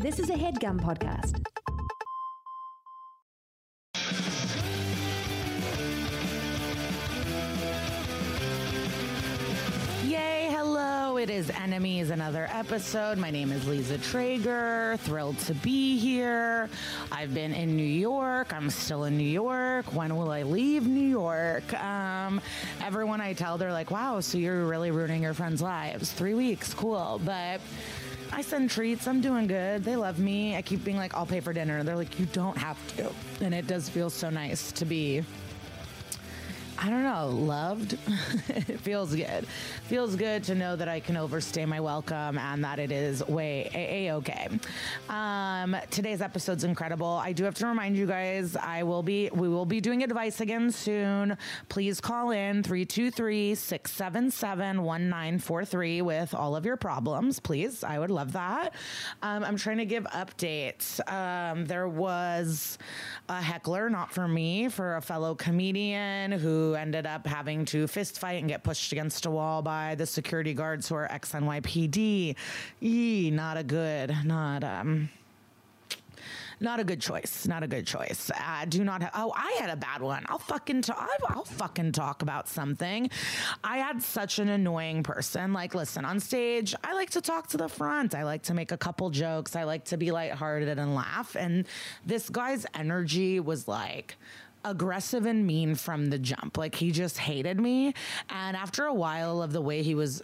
This is a headgum podcast. Yay, hello. It is Enemies, another episode. My name is Liza Treyger. Thrilled to be here. I've been in New York. I'm still in New York. When will I leave New York? Um, everyone I tell, they're like, wow, so you're really ruining your friends' lives. Three weeks, cool. But I send treats. I'm doing good. They love me. I keep being like, I'll pay for dinner. They're like, you don't have to. And it does feel so nice to be I don't know, loved. it feels good. Feels good to know that I can overstay my welcome and that it is way a, okay. Um, today's episode's incredible. I do have to remind you guys, I will be we will be doing advice again soon. Please call in 323-677-1943 with all of your problems, please. I would love that. Um, I'm trying to give updates. Um, there was a heckler, not for me, for a fellow comedian who ended up having to fist fight and get pushed against a wall by the security guards who are ex NYPD. Not a good, not um not a good choice. Not a good choice. Uh, do not. Ha- oh, I had a bad one. I'll fucking. talk. I'll fucking talk about something. I had such an annoying person. Like, listen, on stage, I like to talk to the front. I like to make a couple jokes. I like to be lighthearted and laugh. And this guy's energy was like aggressive and mean from the jump. Like he just hated me. And after a while of the way he was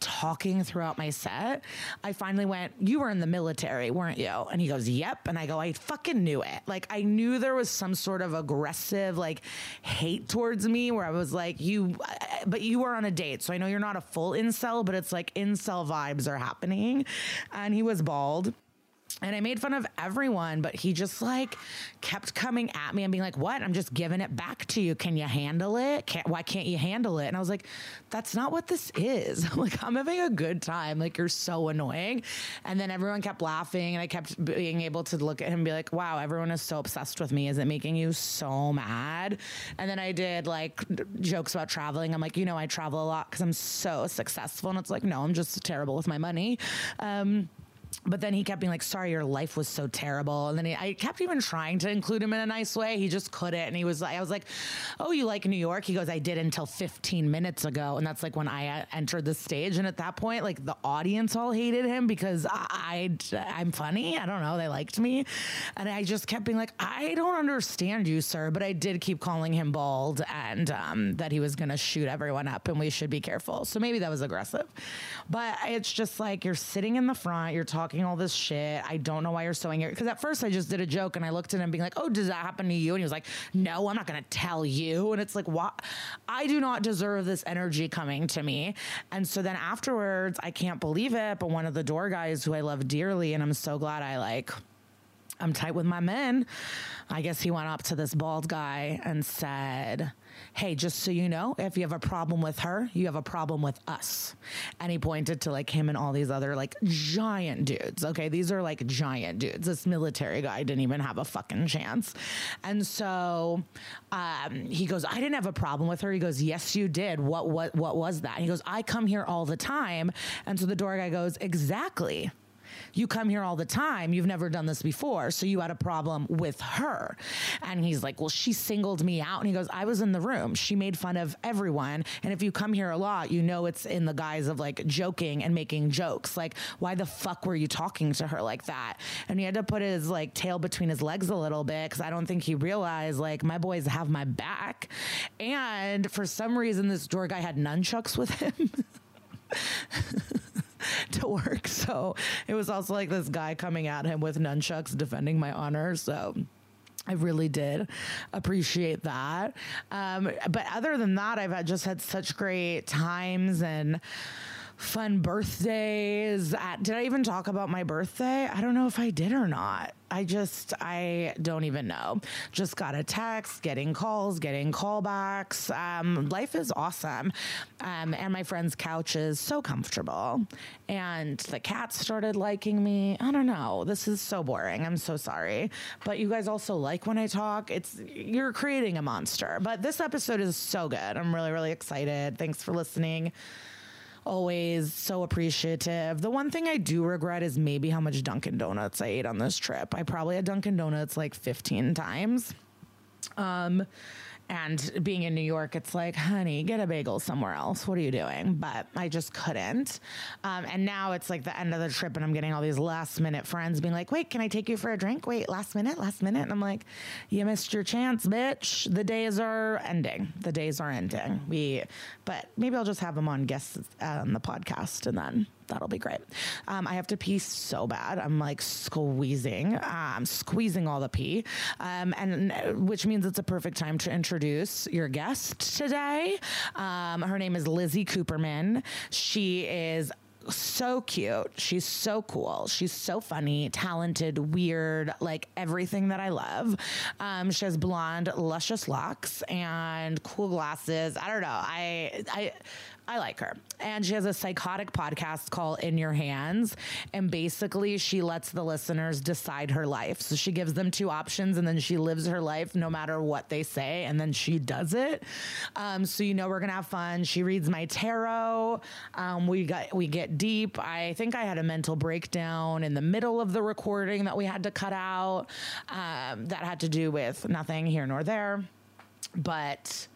talking throughout my set, I finally went, You were in the military, weren't you? And he goes, Yep. And I go, I fucking knew it. Like, I knew there was some sort of aggressive, like, hate towards me where I was like, You, uh, but you were on a date. So I know you're not a full incel, but it's like incel vibes are happening. And he was bald and I made fun of everyone, but he just like kept coming at me and being like, "What? I'm just giving it back to you. Can you handle it? Can't, why can't you handle it?" And I was like, "That's not what this is. I'm like, I'm having a good time. Like, you're so annoying." And then everyone kept laughing, and I kept being able to look at him and be like, "Wow, everyone is so obsessed with me. Is it making you so mad?" And then I did like jokes about traveling. I'm like, you know, I travel a lot because I'm so successful, and it's like, no, I'm just terrible with my money. Um, but then he kept being like, sorry, your life was so terrible. And then he, I kept even trying to include him in a nice way. He just couldn't. And he was like, I was like, oh, you like New York? He goes, I did until 15 minutes ago. And that's like when I uh, entered the stage. And at that point, like the audience all hated him because I, I I'm funny. I don't know. They liked me. And I just kept being like, I don't understand you, sir. But I did keep calling him bald and um, that he was going to shoot everyone up and we should be careful. So maybe that was aggressive. But it's just like you're sitting in the front, you're talking talking all this shit. I don't know why you're sewing it. Because at first I just did a joke and I looked at him being like, oh, does that happen to you? And he was like, no, I'm not going to tell you. And it's like, what? I do not deserve this energy coming to me. And so then afterwards, I can't believe it. But one of the door guys who I love dearly, and I'm so glad I like, I'm tight with my men. I guess he went up to this bald guy and said, Hey, just so you know, if you have a problem with her, you have a problem with us. And he pointed to like him and all these other like giant dudes. Okay. These are like giant dudes. This military guy didn't even have a fucking chance. And so um, he goes, I didn't have a problem with her. He goes, Yes, you did. What, what, what was that? And he goes, I come here all the time. And so the door guy goes, Exactly you come here all the time. You've never done this before. So you had a problem with her. And he's like, Well, she singled me out. And he goes, I was in the room. She made fun of everyone. And if you come here a lot, you know it's in the guise of like joking and making jokes. Like, why the fuck were you talking to her like that? And he had to put his like tail between his legs a little bit because I don't think he realized like my boys have my back. And for some reason, this door guy had nunchucks with him. to work. So it was also like this guy coming at him with nunchucks defending my honor. So I really did appreciate that. Um, but other than that, I've had just had such great times and fun birthdays. At, did I even talk about my birthday? I don't know if I did or not. I just, I don't even know. Just got a text, getting calls, getting callbacks. Um, life is awesome. Um, and my friend's couch is so comfortable. And the cats started liking me. I don't know. This is so boring. I'm so sorry. But you guys also like when I talk. It's, you're creating a monster. But this episode is so good. I'm really, really excited. Thanks for listening always so appreciative. The one thing I do regret is maybe how much Dunkin' Donuts I ate on this trip. I probably had Dunkin' Donuts like 15 times. Um, and being in New York, it's like, honey, get a bagel somewhere else. What are you doing? But I just couldn't. Um, and now it's like the end of the trip, and I'm getting all these last minute friends being like, wait, can I take you for a drink? Wait, last minute, last minute. And I'm like, you missed your chance, bitch. The days are ending. The days are ending. We, but maybe I'll just have them on guests on the podcast and then that'll be great. Um, I have to pee so bad. I'm like squeezing, um, squeezing all the pee, um, and which means it's a perfect time to introduce your guest today. Um, her name is Lizzy Cooperman. She is so cute. She's so cool. She's so funny, talented, weird, like everything that I love. Um, she has blonde, luscious locks and cool glasses. I don't know. I I I like her. And she has a psychotic podcast called In Your Hands. And basically, she lets the listeners decide her life. So she gives them two options and then she lives her life no matter what they say. And then she does it. Um, so, you know, we're going to have fun. She reads my tarot. Um, we got, we get deep. I think I had a mental breakdown in the middle of the recording that we had to cut out um, that had to do with nothing here nor there. But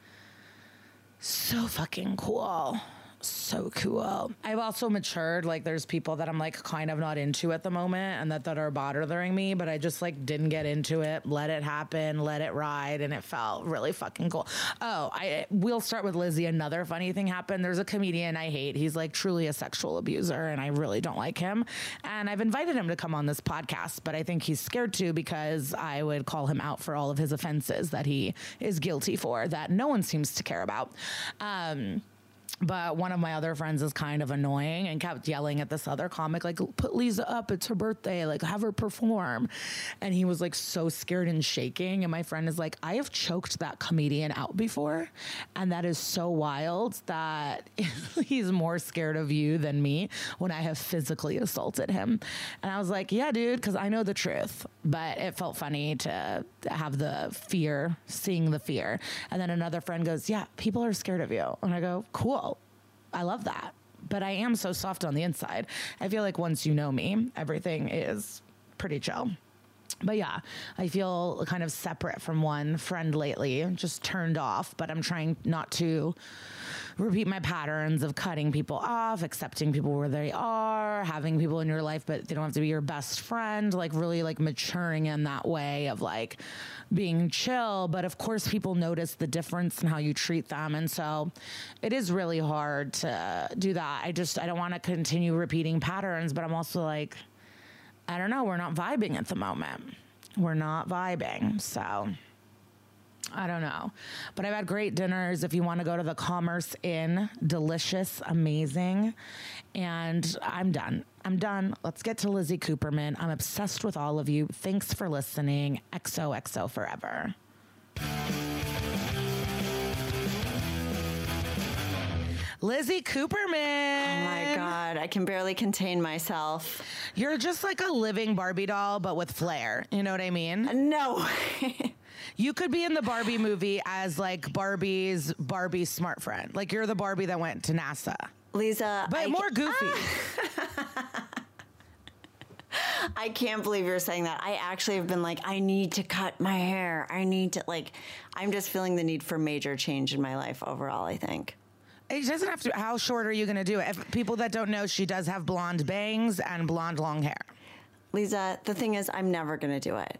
so fucking cool so cool. I've also matured. Like, there's people that I'm like kind of not into at the moment and that, that are bothering me, but I just like didn't get into it, let it happen, let it ride, and it felt really fucking cool. Oh, I we'll start with Lizzy. Another funny thing happened. There's a comedian I hate. He's like truly a sexual abuser, and I really don't like him. And I've invited him to come on this podcast, but I think he's scared to because I would call him out for all of his offenses that he is guilty for that no one seems to care about. Um, but one of my other friends is kind of annoying and kept yelling at this other comic, like, put Liza up, it's her birthday, like, have her perform. And he was like so scared and shaking. And my friend is like, I have choked that comedian out before. And that is so wild that he's more scared of you than me when I have physically assaulted him. And I was like, yeah, dude, because I know the truth. But it felt funny to have the fear, seeing the fear. And then another friend goes, yeah, people are scared of you. And I go, cool I love that. But I am so soft on the inside. I feel like once you know me, everything is pretty chill. But yeah, I feel kind of separate from one friend lately, just turned off, but I'm trying not to repeat my patterns of cutting people off, accepting people where they are, having people in your life, but they don't have to be your best friend, like really like maturing in that way of like being chill. But of course, people notice the difference in how you treat them. And so it is really hard to do that. I just, I don't want to continue repeating patterns, but I'm also like, I don't know, we're not vibing at the moment. We're not vibing. So. I don't know. But I've had great dinners. If you want to go to the Commerce Inn, delicious, amazing. And I'm done. I'm done. Let's get to Lizzy Cooperman. I'm obsessed with all of you. Thanks for listening. XOXO forever. Lizzy Cooperman. Oh my God, I can barely contain myself. You're just like a living Barbie doll, but with flair. You know what I mean? No. You could be in the Barbie movie as like Barbie's Barbie smart friend. Like you're the Barbie that went to NASA. Liza, but I, more goofy. Ah. I can't believe you're saying that. I actually have been like, I need to cut my hair. I need to like. I'm just feeling the need for major change in my life overall. I think. It doesn't have to. How short are you going to do it? If people that don't know, she does have blonde bangs and blonde long hair. Liza, the thing is, I'm never going to do it.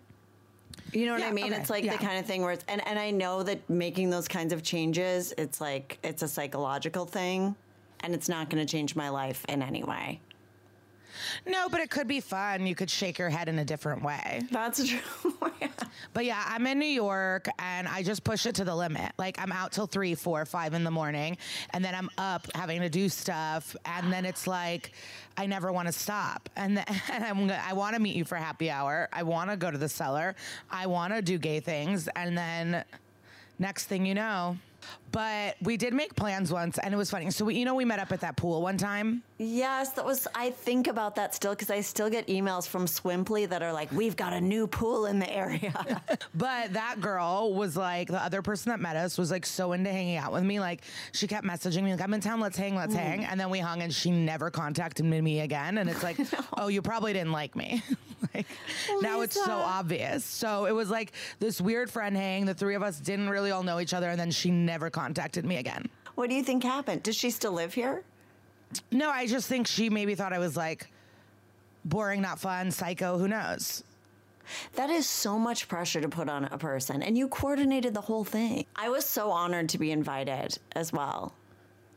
You know what yeah, I mean? Okay. It's like yeah. the kind of thing where it's and, and I know that making those kinds of changes, it's like it's a psychological thing and it's not going to change my life in any way. No, but it could be fun. You could shake your head in a different way. That's true. yeah. But yeah, I'm in New York and I just push it to the limit. Like I'm out till three, four, five in the morning, and then I'm up having to do stuff, and then it's like I never want to stop. And, then, and I'm, I want to meet you for happy hour. I want to go to the cellar. I want to do gay things, and then next thing you know, But we did make plans once, and it was funny. So we, you know, we met up at that pool one time. Yes, that was. I think about that still because I still get emails from Swimply that are like, "We've got a new pool in the area." but that girl was like the other person that met us was like so into hanging out with me. Like she kept messaging me like, "I'm in town. Let's hang. Let's mm. hang." And then we hung, and she never contacted me again. And it's like, no. oh, you probably didn't like me. like now it's so obvious. So it was like this weird friend hang. The three of us didn't really all know each other, and then she never contacted me again. What do you think happened? Does she still live here? No, I just think she maybe thought I was like boring, not fun, psycho. Who knows? That is so much pressure to put on a person, and you coordinated the whole thing. I was so honored to be invited as well.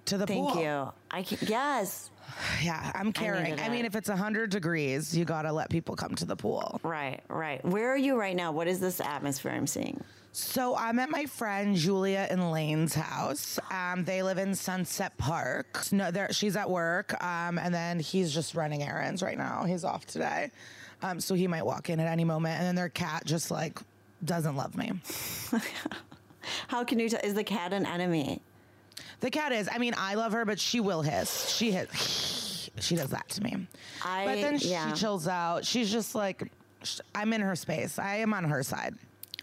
To the Thank pool. you. I can, yes. Yeah, I'm caring. I, I mean, if it's 100 degrees, you got to let people come to the pool. Right, right. Where are you right now? What is this atmosphere I'm seeing? So I'm at my friend Julia and Lane's house. Um, they live in Sunset Park. No, she's at work, um, and then he's just running errands right now. He's off today, um, so he might walk in at any moment. And then their cat just like doesn't love me. How can you? T- is the cat an enemy? The cat is. I mean, I love her, but she will hiss. She hiss. She does that to me. I, but then yeah. she chills out. She's just like, I'm in her space. I am on her side.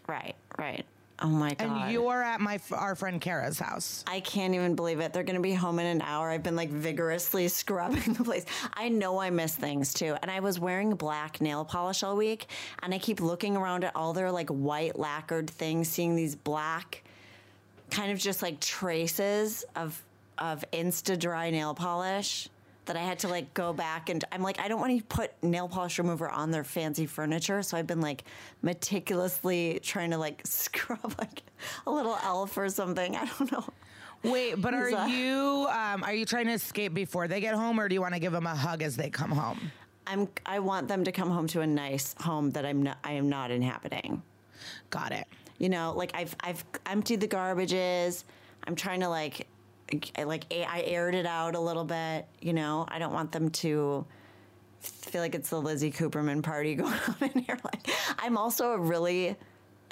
Right, right. Oh my god! And you're at my our friend Kara's house. I can't even believe it. They're going to be home in an hour. I've been like vigorously scrubbing the place. I know I miss things too. And I was wearing black nail polish all week, and I keep looking around at all their like white lacquered things, seeing these black, kind of just like traces of of Insta dry nail polish that I had to like go back and I'm like, I don't want to put nail polish remover on their fancy furniture. So I've been like meticulously trying to like scrub like a little elf or something. I don't know. Wait, but are you um, are you trying to escape before they get home, or do you want to give them a hug as they come home? I'm. I want them to come home to a nice home that I'm not. I am not inhabiting. Got it. You know, like I've I've emptied the garbages. I'm trying to like like I aired it out a little bit. You know, I don't want them to feel like it's the Lizzy Cooperman party going on in here. Like, I'm also a really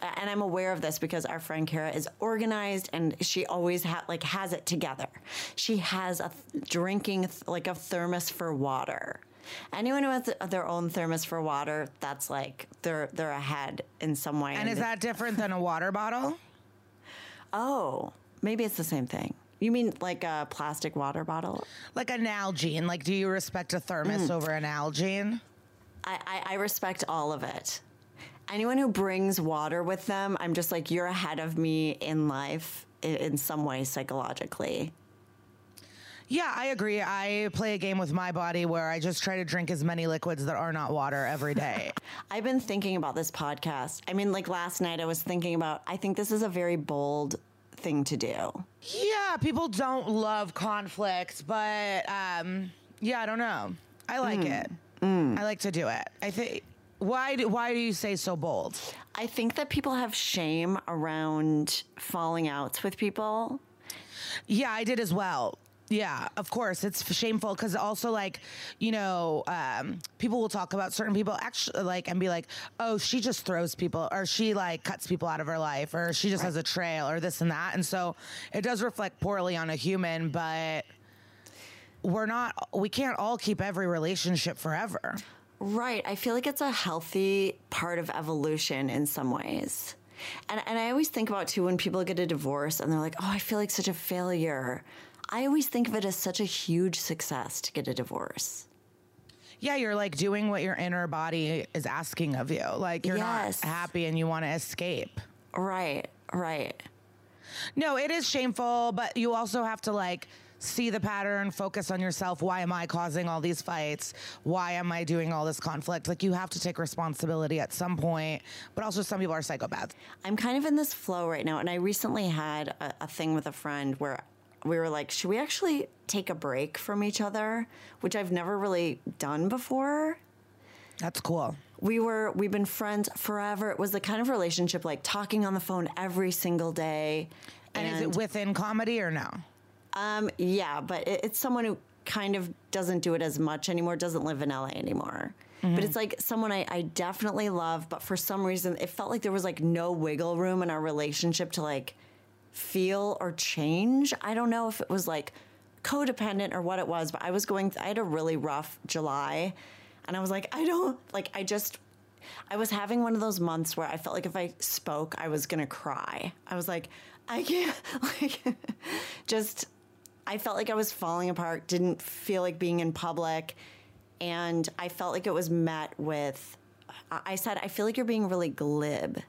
and I'm aware of this because our friend Kara is organized and she always ha- like has it together. She has a th- drinking th- like a thermos for water. Anyone who has their own thermos for water, that's like they're they're ahead in some way. And is that different than a water bottle? Oh, maybe it's the same thing. You mean like a plastic water bottle? Like an Nalgene. Like, do you respect a thermos mm. over an Nalgene? I, I, I respect all of it. Anyone who brings water with them, I'm just like, you're ahead of me in life in, in some way psychologically. Yeah, I agree. I play a game with my body where I just try to drink as many liquids that are not water every day. I've been thinking about this podcast. I mean, like last night, I was thinking about, I think this is a very bold thing to do. Yeah, people don't love conflict, but um, yeah, I don't know. I like mm. it. Mm. I like to do it. I think. Why do, why do you say so bold? I think that people have shame around falling outs with people. Yeah, I did as well. Yeah, of course. It's shameful because also, like, you know, um, people will talk about certain people actually, like, and be like, oh, she just throws people, or she, like, cuts people out of her life, or she just right. has a trail, or this and that. And so it does reflect poorly on a human, but we're not, we can't all keep every relationship forever. Right. I feel like it's a healthy part of evolution in some ways. And, and I always think about too when people get a divorce and they're like, oh, I feel like such a failure. I always think of it as such a huge success to get a divorce. Yeah, you're like doing what your inner body is asking of you. Like you're yes. not happy and you want to escape. Right, right. No, it is shameful, but you also have to like see the pattern, focus on yourself. Why am I causing all these fights? Why am I doing all this conflict? Like you have to take responsibility at some point, but also some people are psychopaths. I'm kind of in this flow right now, and I recently had a, a thing with a friend where we were like, should we actually take a break from each other? Which I've never really done before. That's cool. We were we've been friends forever. It was the kind of relationship like talking on the phone every single day. And, and is it within comedy or no? Um, yeah, but it, it's someone who kind of doesn't do it as much anymore. Doesn't live in LA anymore. Mm-hmm. But it's like someone I, I definitely love, but for some reason it felt like there was like no wiggle room in our relationship to like feel or change. I don't know if it was like codependent or what it was, but I was going, I had a really rough July. And I was like, I don't, like, I just, I was having one of those months where I felt like if I spoke, I was going to cry. I was like, I can't, like, just, I felt like I was falling apart, didn't feel like being in public. And I felt like it was met with, I said, I feel like you're being really glib,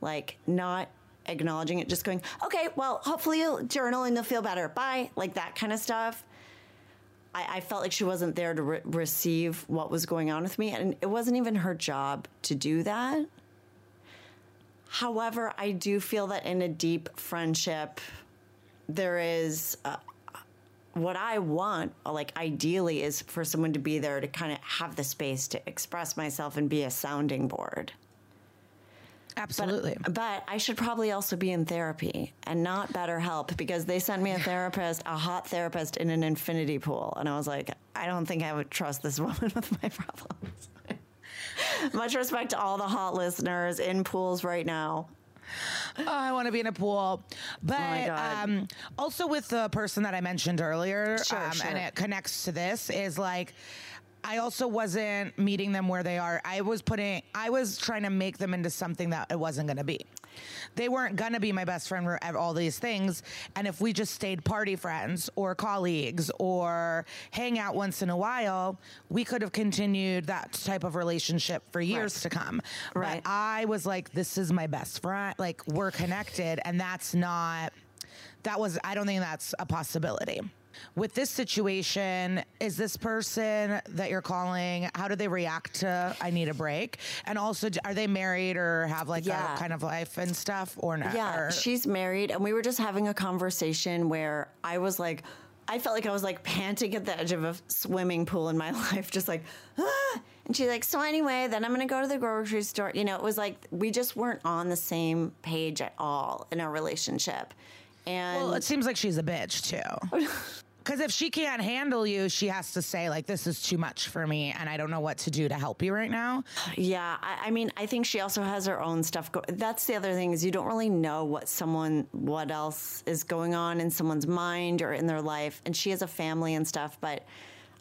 like not acknowledging it, just going, okay, well, hopefully you'll journal and you'll feel better. Bye. Like that kind of stuff. I, I felt like she wasn't there to re- receive what was going on with me. And it wasn't even her job to do that. However, I do feel that in a deep friendship, there is uh, what I want, like ideally, is for someone to be there to kind of have the space to express myself and be a sounding board. Absolutely. But, but, I should probably also be in therapy and not BetterHelp because they sent me a therapist, a hot therapist in an infinity pool. And I was like, I don't think I would trust this woman with my problems. Much respect to all the hot listeners in pools right now. Oh, I want to be in a pool. But oh um, also with the person that I mentioned earlier, sure, um, sure. and it connects to this, is like, I also wasn't meeting them where they are. I was putting, I was trying to make them into something that it wasn't going to be. They weren't going to be my best friend or all these things. And if we just stayed party friends or colleagues or hang out once in a while, we could have continued that type of relationship for years Right. to come. Right. But I was like, this is my best friend. Like, we're connected. And that's not, that was, I don't think that's a possibility. With this situation, is this person that you're calling, how do they react to I need a break? And also, are they married or have like Yeah. a kind of life and stuff or not? Yeah, she's married, and we were just having a conversation where I was like, I felt like I was like panting at the edge of a swimming pool in my life, just like, ah! and she's like, so anyway, then I'm gonna go to the grocery store. You know, it was like we just weren't on the same page at all in our relationship, and well, it seems like she's a bitch too. Because if she can't handle you, she has to say, like, this is too much for me and I don't know what to do to help you right now. Yeah, I, I mean, I think she also has her own stuff. Go- That's the other thing is you don't really know what someone, what else is going on in someone's mind or in their life, and she has a family and stuff. But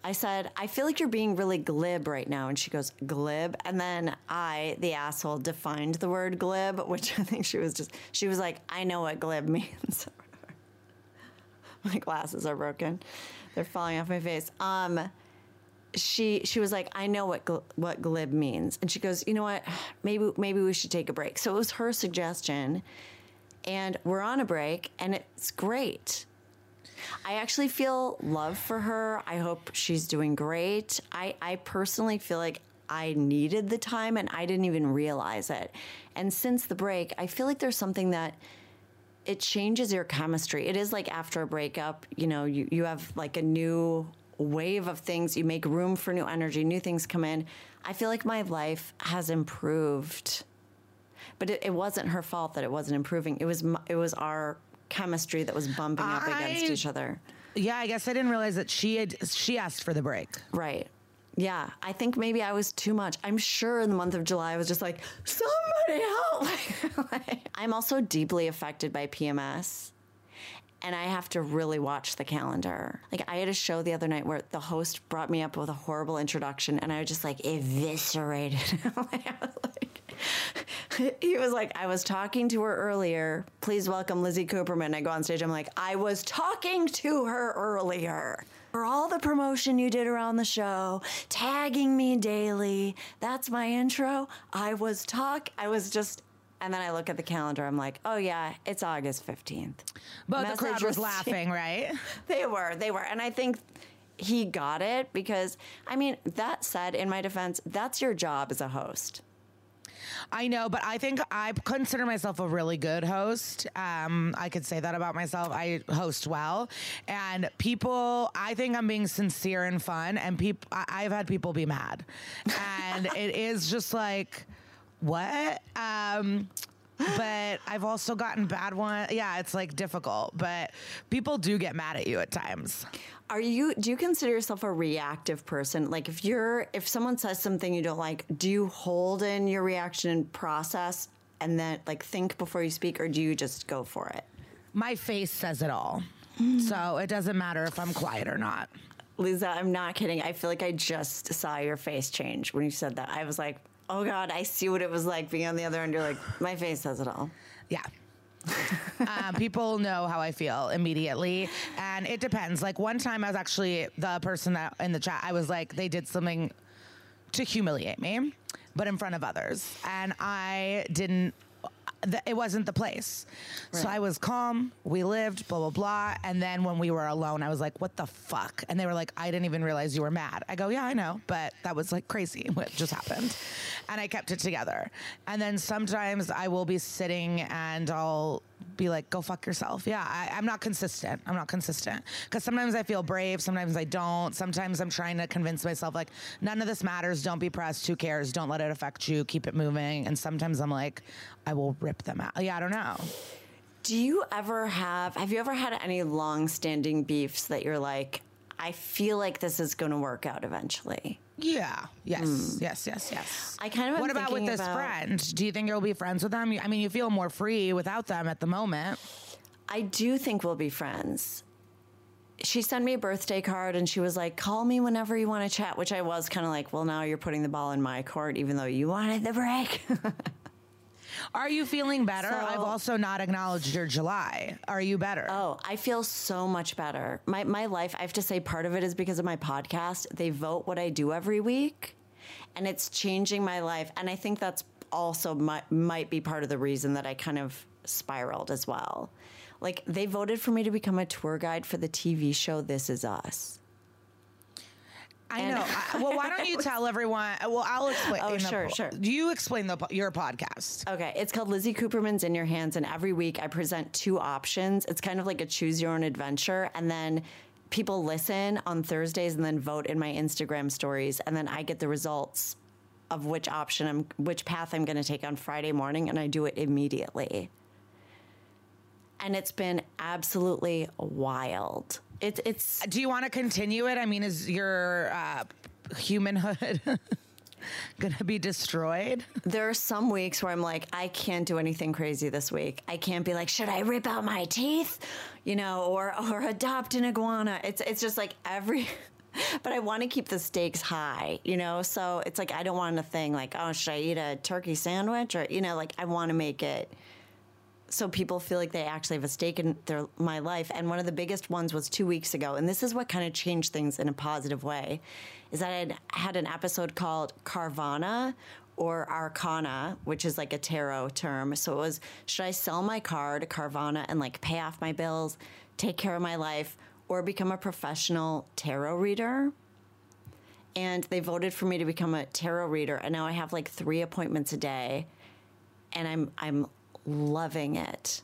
I said, I feel like you're being really glib right now, and she goes glib, and then I, the asshole, defined the word glib, which I think she was just, she was like, I know what glib means. my glasses are broken; they're falling off my face. Um she she was like, I know what gl- what glib means, and she goes, you know what, maybe maybe we should take a break. So it was her suggestion, and we're on a break, and it's great. I actually feel love for her. I hope she's doing great. I I personally feel like I needed the time, and I didn't even realize it. And since the break, I feel like there's something that it changes your chemistry. It is like after a breakup, you know, you, you have like a new wave of things. You make room for new energy, new things come in. I feel like my life has improved. But it, it wasn't her fault that it wasn't improving. It was it was our chemistry that was bumping up against each other. Yeah, I guess I didn't realize that she had, she asked for the break. Right. Yeah, I think maybe I was too much. I'm sure in the month of July I was just like, somebody help! Like, I'm also deeply affected by PMS. And I have to really watch the calendar. Like I had a show the other night where the host brought me up with a horrible introduction, and I was just like eviscerated. Like, I was like- he was like, I was talking to her earlier. Please welcome Lizzy Cooperman. I go on stage. I'm like, I was talking to her earlier. For all the promotion you did around the show, tagging me daily. That's my intro. I was talk. I was just. And then I look at the calendar. I'm like, oh yeah, it's August 15th. But Message the crowd was laughing, right? They were, they were. And I think he got it because, I mean, that said, in my defense, that's your job as a host. I know, but I think I consider myself a really good host. Um, I could say that about myself. I host well, and people. I think I'm being sincere and fun, and people. I've had people be mad, and it is just like, what? Um, but I've also gotten bad ones. Yeah, it's like difficult, but people do get mad at you at times. Are you, do you consider yourself a reactive person? Like if you're, if someone says something you don't like, do you hold in your reaction and process and then like think before you speak or do you just go for it? My face says it all. Mm. So it doesn't matter if I'm quiet or not. Liza, I'm not kidding. I feel like I just saw your face change when you said that. I was like, oh God, I see what it was like being on the other end. You're like, my face says it all. Yeah. uh, people know how I feel immediately, and it depends. Like one time, I was actually the person that in the chat. I was like, they did something to humiliate me, but in front of others, and I didn't it wasn't the place. Right. So I was calm. We lived, blah, blah, blah. And then when we were alone, I was like, what the fuck? And they were like, I didn't even realize you were mad. I go, yeah, I know, but that was like crazy what just happened. And I kept it together. And then sometimes I will be sitting and I'll be like, go fuck yourself. Yeah, I, am not consistent. I'm not consistent. Because sometimes I feel brave, sometimes I don't. Sometimes I'm trying to convince myself, like, none of this matters. Don't be pressed. Who cares? Don't let it affect you. Keep it moving. And sometimes I'm like, I will rip them out. Yeah, I don't know. Do you ever have, have you ever had any long standing beefs that you're like, I feel like this is going to work out eventually? Yeah. Yes. Mm. Yes. Yes. Yes. I kind of. What about with this about, friend? Do you think you'll be friends with them? I mean, you feel more free without them at the moment. I do think we'll be friends. She sent me a birthday card and she was like, "Call me whenever you want to chat," which I was kind of like, "Well, now you're putting the ball in my court, even though you wanted the break." Are you feeling better? So, I've also not acknowledged your July. Are you better? Oh, I feel so much better. My my life, I have to say part of it is because of my podcast. They vote what I do every week and it's changing my life and I think that's also might, might be part of the reason that I kind of spiraled as well. Like they voted for me to become a tour guide for the TV show This Is Us. I and know. I, well, why don't you tell everyone? Well, I'll explain. Oh, sure, the, sure. You explain the your podcast. Okay, it's called Lizzy Cooperman's in Your Hands, and every week I present two options. It's kind of like a choose your own adventure, and then people listen on Thursdays and then vote in my Instagram stories, and then I get the results of which option I'm, which path I'm going to take on Friday morning, and I do it immediately. And it's been absolutely wild. It's it's. Do you want to continue it? I mean, is your uh, humanhood gonna be destroyed? There are some weeks where I'm like, I can't do anything crazy this week. I can't be like, should I rip out my teeth, you know, or or adopt an iguana? It's it's just like every. But I want to keep the stakes high, you know. So it's like I don't want a thing like, oh, should I eat a turkey sandwich, or you know, like I want to make it so people feel like they actually have a stake in their my life. And one of the biggest ones was two weeks ago, and this is what kind of changed things in a positive way. Is that I had, had an episode called Carvana or Arcana, which is like a tarot term. So it was should I sell my car to Carvana and like pay off my bills, take care of my life, or become a professional tarot reader? And they voted for me to become a tarot reader, and now I have like three appointments a day, and I'm I'm loving it.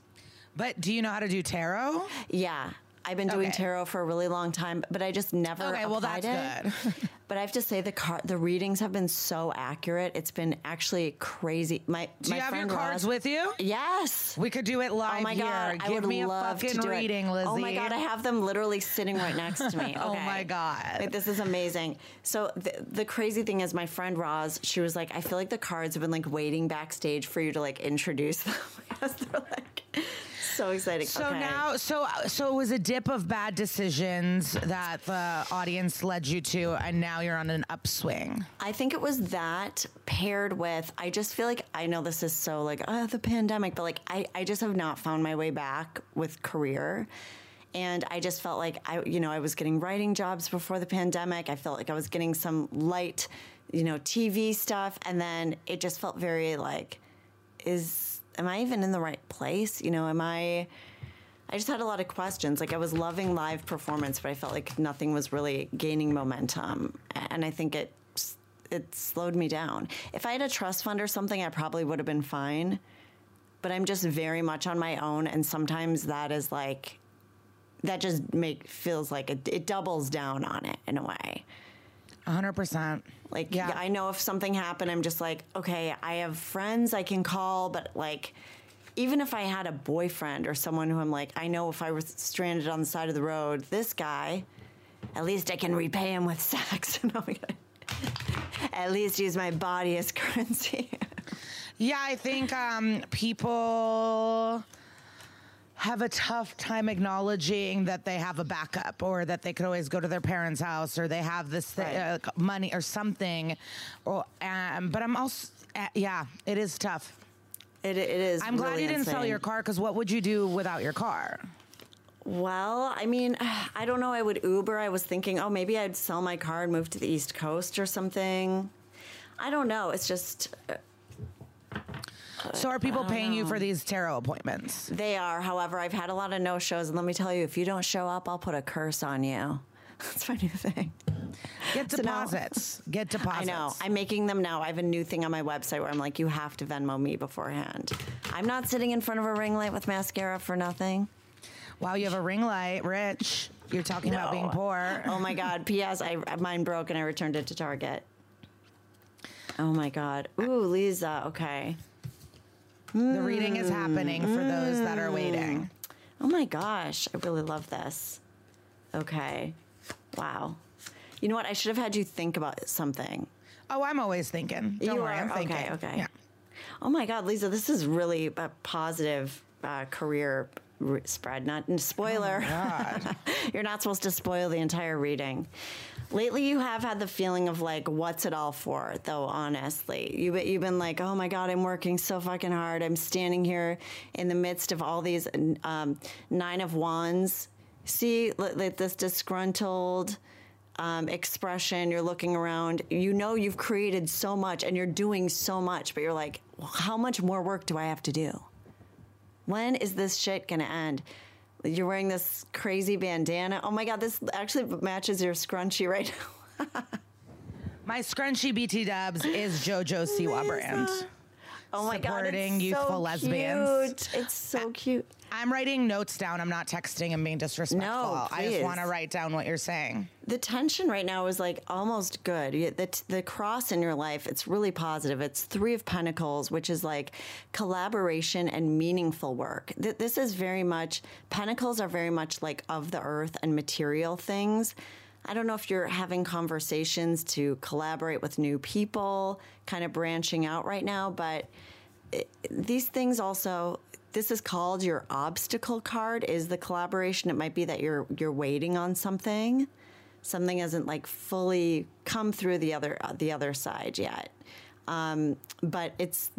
But do you know how to do tarot? Yeah. I've been doing okay. tarot for a really long time, but I just never. Okay, well that's it. good. but I have to say the car, the readings have been so accurate. It's been actually crazy. My do my you have your cards with you? Yes, we could do it live. Oh my god, here. I Give would me love a fucking to do reading, it. Lizzy. Oh my god, I have them literally sitting right next to me. Okay. oh my god, like, this is amazing. So the, the crazy thing is, my friend Roz, she was like, I feel like the cards have been like waiting backstage for you to like introduce them because they're like so exciting. So okay. now, so so it was a dip of bad decisions that the audience led you to, and now you're on an upswing. I think it was that paired with. I just feel like I know this is so like oh, the pandemic, but like I I just have not found my way back with career and I just felt like I, you know, I was getting writing jobs before the pandemic. I felt like I was getting some light, you know, TV stuff, and then it just felt very like, is am I even in the right place? You know, am I I just had a lot of questions. Like I was loving live performance, but I felt like nothing was really gaining momentum, and I think it it slowed me down. If I had a trust fund or something, I probably would have been fine. But I'm just very much on my own, and sometimes that is like that just make feels like it, it doubles down on it in a way. 100%. Like, yeah. I know if something happened, I'm just like, okay, I have friends I can call, but like, even if I had a boyfriend or someone who I'm like, I know if I was stranded on the side of the road, this guy, at least I can repay him with sex. at least use my body as currency. yeah, I think um, people have a tough time acknowledging that they have a backup or that they could always go to their parents' house or they have this th- Right. uh, money or something. Or, um, but I'm also, uh, yeah, it is tough. It, it is. I'm glad you didn't sell your car because what would you do without your car? Well, I mean, I don't know. I would Uber. I was thinking, oh, maybe I'd sell my car and move to the East Coast or something. I don't know. It's just uh, So are people paying you for these tarot appointments? they are. However, I've had a lot of no shows, and let me tell you, if you don't show up, I'll put a curse on you. That's my new thing. Get So now- deposits. Get deposits. I know. I'm making them now. I have a new thing on my website where I'm like, you have to Venmo me beforehand. I'm not sitting in front of a ring light with mascara for nothing. wow, you have a ring light, rich. You're talking about being poor. Oh my God. P.S. I mine broke and I returned it to Target. Oh my God. Ooh, Liza. Okay. The reading is happening for those that are Mm. waiting. Oh my gosh. I really love this. Okay. Wow. You know what? I should have had you think about something. Oh, I'm always thinking. Don't You worry, are? I'm thinking. Okay, okay. Yeah. Oh my God, Liza, this is really a positive uh, career spread. Not spoiler. God. You're not supposed to spoil the entire reading. Lately, you have had the feeling of like, what's it all for? Though honestly, you you've been like, oh my god, I'm working so fucking hard. I'm standing here in the midst of all these um, nine of wands. See, like this disgruntled um, expression. You're looking around. You know you've created so much and you're doing so much, but you're like, well, how much more work do I have to do? When is this shit gonna end? You're wearing this crazy bandana. Oh my god, this actually matches your scrunchie right now. My scrunchy BT dubs is JoJo Siwa brand. Oh my god, Supporting it's youthful so lesbians. Cute. It's so cute. I'm writing notes down. I'm not texting and being disrespectful. No, I just want to write down what you're saying. The tension right now is like almost good. The, the cross in your life, it's really positive. It's Three of Pentacles, which is like collaboration and meaningful work. Th- This is very much, Pentacles are very much like of the earth and material things. I don't know if you're having conversations to collaborate with new people, kind of branching out right now, but it- these things also this is called your obstacle card is the collaboration. It might be that you're you're waiting on something. Something hasn't like fully come through the other the other side yet. Um, but it's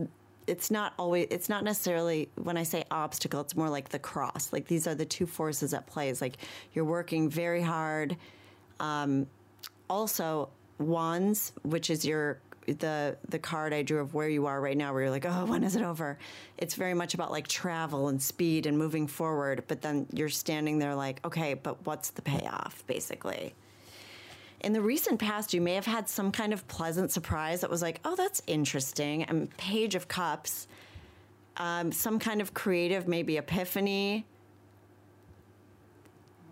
it's not always it's not necessarily when i say obstacle it's more like the cross. Like these are the two forces at play. It's like you're working very hard. Um, also wands which is your the the card i drew of where you are right now where you're like oh when is it over it's very much about like travel and speed and moving forward but then you're standing there like okay but what's the payoff basically in the recent past, you may have had some kind of pleasant surprise that was like, oh, that's interesting. And Page of Cups, um, some kind of creative, maybe epiphany.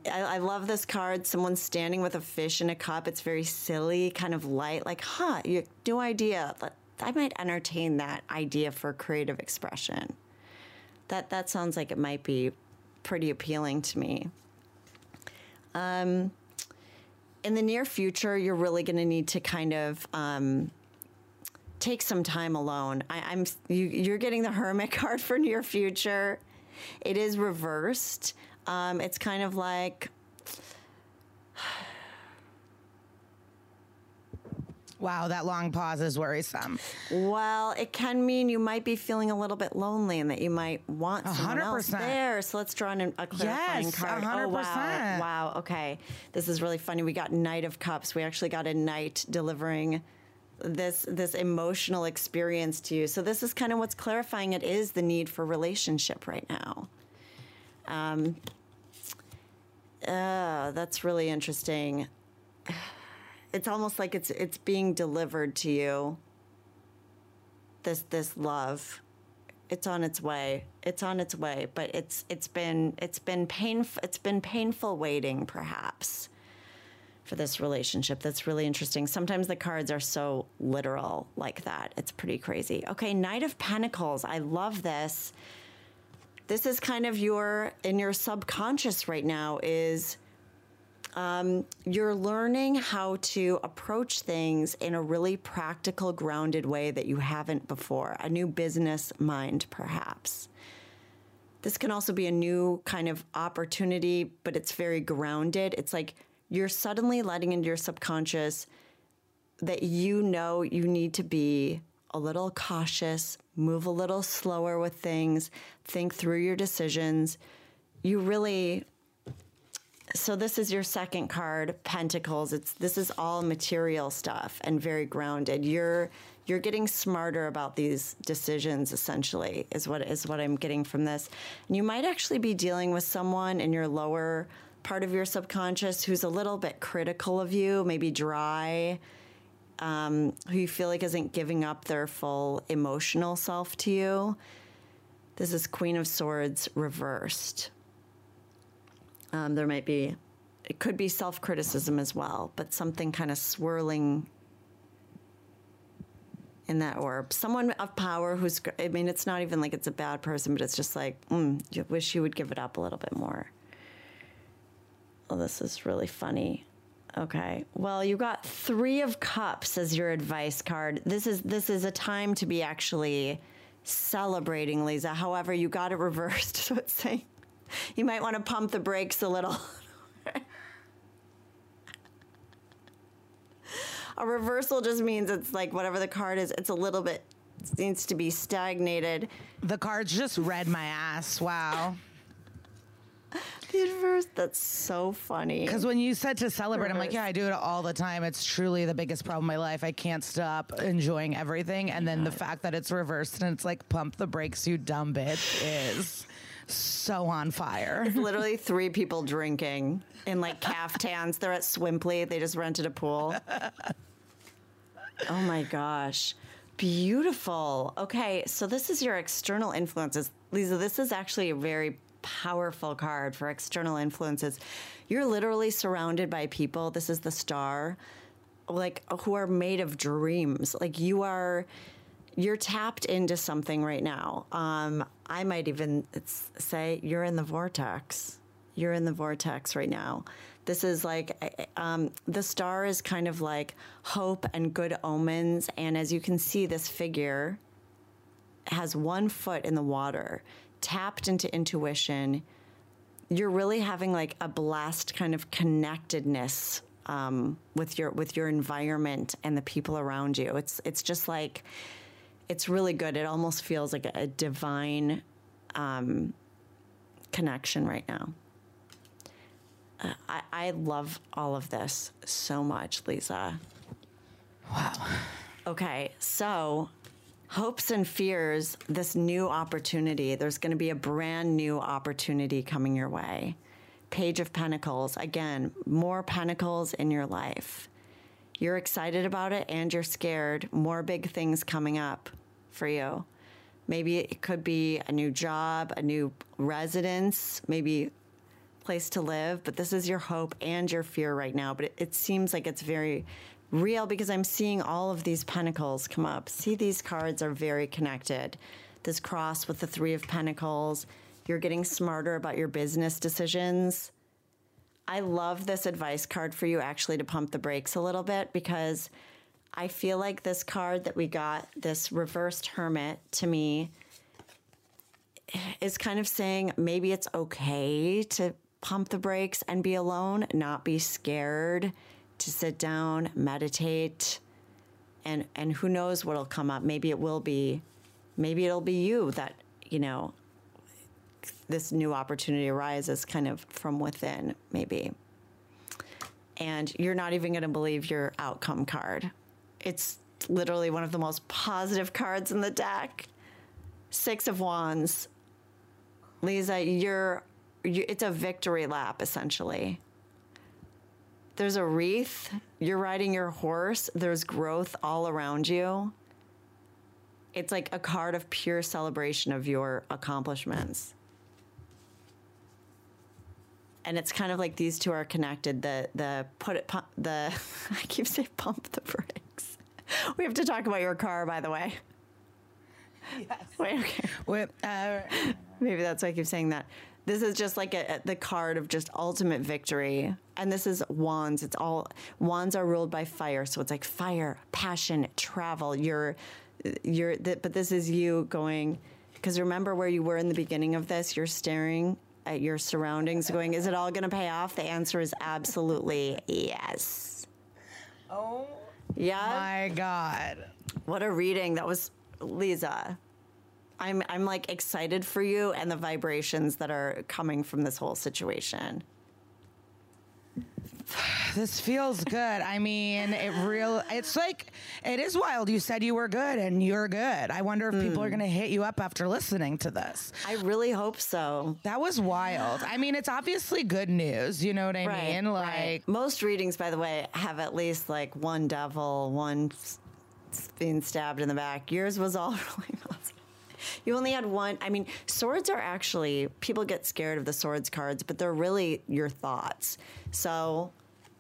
I, I love this card. Someone's standing with a fish in a cup. It's very silly, kind of light, like, huh, you new idea. I might entertain that idea for creative expression. That that sounds like it might be pretty appealing to me Um, in the near future, you're really going to need to kind of um, take some time alone. I, I'm you, you're getting the Hermit card for near future. It is reversed. Um, it's kind of like Wow, that long pause is worrisome. Well, it can mean you might be feeling a little bit lonely and that you might want someone else 100%. there. So let's draw in a clarifying Yes, card. 100%. Oh, wow. Wow. Okay. This is really funny. We got Knight of Cups. We actually got a knight delivering this this emotional experience to you. So this is kind of what's clarifying it is the need for relationship right now. Um uh, that's really interesting. It's almost like it's it's being delivered to you. This this love, it's on its way. It's on its way, but it's it's been it's been painful. It's been painful waiting, perhaps, for this relationship. That's really interesting. Sometimes the cards are so literal like that. It's pretty crazy. Okay, Knight of Pentacles. I love this. This is kind of your in your subconscious right now is um, you're learning how to approach things in a really practical, grounded way that you haven't before. A new business mind, perhaps. this can also be a new kind of opportunity, but it's very grounded. It's like you're suddenly letting into your subconscious that you know you need to be a little cautious, move a little slower with things, think through your decisions. You really so this is your second card, Pentacles. It's this is all material stuff and very grounded. You're you're getting smarter about these decisions essentially is what is what I'm getting from this. And you might actually be dealing with someone in your lower part of your subconscious who's a little bit critical of you, maybe dry, um, who you feel like isn't giving up their full emotional self to you. This is Queen of Swords reversed. Um, there might be, it could be self criticism as well, but something kind of swirling in that orb. Someone of power who's, I mean, it's not even like it's a bad person, but it's just like, mm, you wish you would give it up a little bit more. Oh, this is really funny. Okay. Well, you got 3 of cups as your advice card. This is this is a time to be actually celebrating, Liza. However, you got it reversed. So it's saying you might want to pump the brakes a little. a reversal just means it's like whatever the card is, it's a little bit needs to be stagnated. The cards just read my ass. Wow. The inverse, that's so funny. Because when you said to celebrate, I'm like, yeah, I do it all the time. It's truly the biggest problem in my life. I can't stop enjoying everything. And then the fact that it's reversed and it's like, pump the brakes, you dumb bitch, is so on fire. It's literally three people drinking in like caftans. They're at Swimply. They just rented a pool. Oh my gosh. Beautiful. Okay, so this is your external influences. Liza, this is actually a very powerful card for external influences. You're literally surrounded by people. This is the star, like who are made of dreams. Like you are you're tapped into something right now. Um, I might even say you're in the vortex. You're in the vortex right now. This is like um, the star is kind of like hope and good omens. And as you can see, this figure has one foot in the water, tapped into intuition. You're really having like a blast kind of connectedness um, with your with your environment and the people around you. It's it's just like it's really good. It almost feels like a, divine um, connection right now. Uh, I, I love all of this so much, Liza. Wow. Okay, so hopes and fears, this new opportunity, there's going to be a brand new opportunity coming your way. Page of Pentacles, again, more pentacles in your life. You're excited about it and you're scared. More big things coming up for you. Maybe it could be a new job, a new residence, maybe place to live, but this is your hope and your fear right now. But it, it seems like it's very real because I'm seeing all of these pentacles come up. See, these cards are very connected. This cross with the Three of Pentacles, you're getting smarter about your business decisions. I love this advice card for you actually to pump the brakes a little bit because I feel like this card that we got, this reversed hermit, to me, is kind of saying maybe it's okay to pump the brakes and be alone, not be scared, to sit down, meditate, and and who knows what'll come up. Maybe it will be, maybe it'll be you that you know. This new opportunity arises kind of from within, maybe. And you're not even going to believe your outcome card it's literally one of the most positive cards in the deck. Six of Wands. Liza, you're, you, it's a victory lap essentially. There's a wreath. You're riding your horse. There's growth all around you. It's like a card of pure celebration of your accomplishments. And it's kind of like these two are connected. The the put it pump, the I keep saying pump the brakes we have to talk about your car, by the way. Yes. Wait, okay. Wait, uh, Maybe that's why I keep saying that. This is just like a, the card of just ultimate victory. And this is wands. It's all wands are ruled by fire, so it's like fire, passion, travel. You're, you're. But this is you going. Because remember where you were in the beginning of this? You're staring at your surroundings, going, Is it all going to pay off? The answer is absolutely yes. Oh Yeah. my God. What a reading. That was Liza. I'm I'm like excited for you and the vibrations that are coming from this whole situation. This feels good. I mean, it real. It's like it is wild. You said you were good, and you're good. I wonder if people are mm. going to hit you up after listening to this. I really hope so. That was wild. I mean, it's obviously good news. You know what I mean? Like, right. most readings, by the way, have at least like one devil, one being stabbed in the back. Yours was all really positive. You only had one. I mean, swords are actually people get scared of the swords cards, but they're really your thoughts. So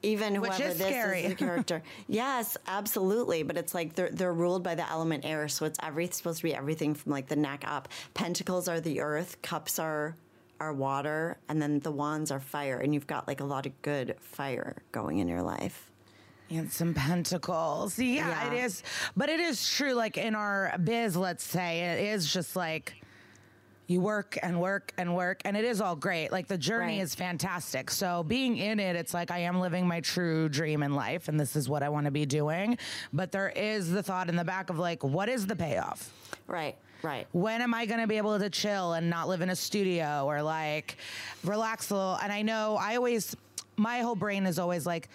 even Which whoever is this scary. is the character, yes, absolutely. But it's like they're they're ruled by the element air, so it's every supposed to be everything from like the neck up. Pentacles are the earth, cups are are water, and then the wands are fire. And you've got like a lot of good fire going in your life. And some pentacles. Yeah, Yeah. it is. But it is true. Like in our biz, let's say, it is just like you work and work and work, and it is all great. Like the journey Right. is fantastic. So being in it, it's like I am living my true dream in life, and this is what I want to be doing. But there is the thought in the back of like, what is the payoff? Right, right. when am I going to be able to chill and not live in a studio or like relax a little? And I know I always, my whole brain is always like,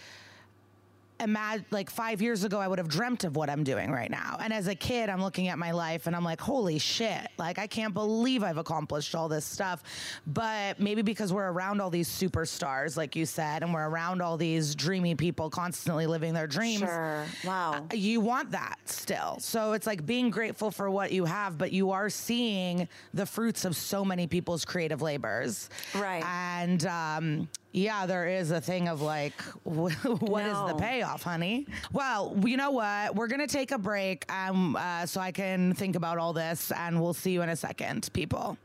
imagine like five years ago, I would have dreamt of what I'm doing right now. And as a kid, I'm looking at my life and I'm like, holy shit, like I can't believe I've accomplished all this stuff. But maybe because we're around all these superstars, like you said, and we're around all these dreamy people constantly living their dreams Sure. Wow. you want that still. So it's like being grateful for what you have, but you are seeing the fruits of so many people's creative labors. Right. And um, yeah, there is a thing of like, what is the payoff, honey? Well, you know what? We're going to take a break um, uh, so I can think about all this, and we'll see you in a second, people.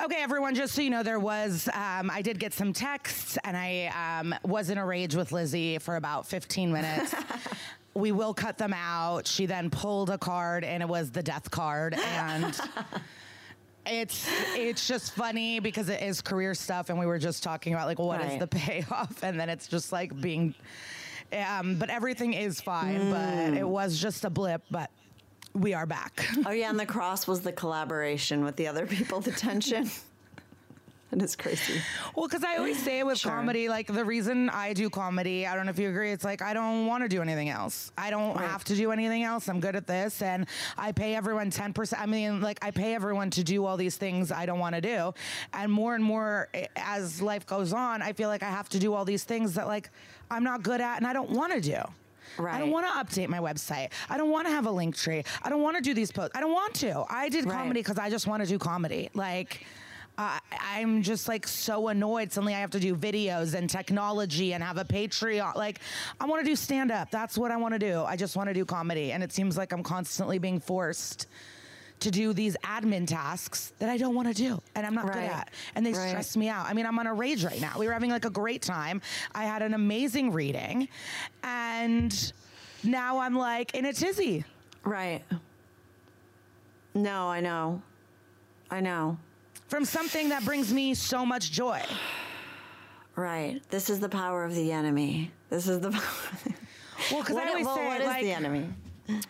Okay, everyone, just so you know, there was, um, I did get some texts and I um, was in a rage with Lizzy for about 15 minutes. we will cut them out. She then pulled a card and it was the death card. And it's it's just funny because it is career stuff and we were just talking about like what is Right. the payoff and then it's just like being um but everything is fine but it was just a blip but we are back Oh yeah, and the cross was the collaboration with the other people, the tension. It is crazy. Well, because I always say with Sure. comedy, like the reason I do comedy, I don't know if you agree, it's like I don't want to do anything else. I don't Right. have to do anything else. I'm good at this. And I pay everyone 10%. I mean, like I pay everyone to do all these things I don't want to do. And more and more eh, as life goes on, I feel like I have to do all these things that like I'm not good at and I don't want to do. Right. I don't want to update my website. I don't want to have a link tree. I don't want to do these posts. I don't want to. I did Right. comedy because I just want to do comedy. Like, uh, I'm just like so annoyed. Suddenly I have to do videos and technology and have a Patreon. Like, I want to do stand up. That's what I want to do. I just want to do comedy. And it seems like I'm constantly being forced to do these admin tasks that I don't want to do and I'm not good at. And they Right. stress me out. I mean, I'm on a rage right now. We were having like a great time. I had an amazing reading and now I'm like in a tizzy. Right. No, I know. I know. From something that brings me so much joy. Right. This is the power of the enemy. This is the power. Well, because I always well, say, what is like, the enemy?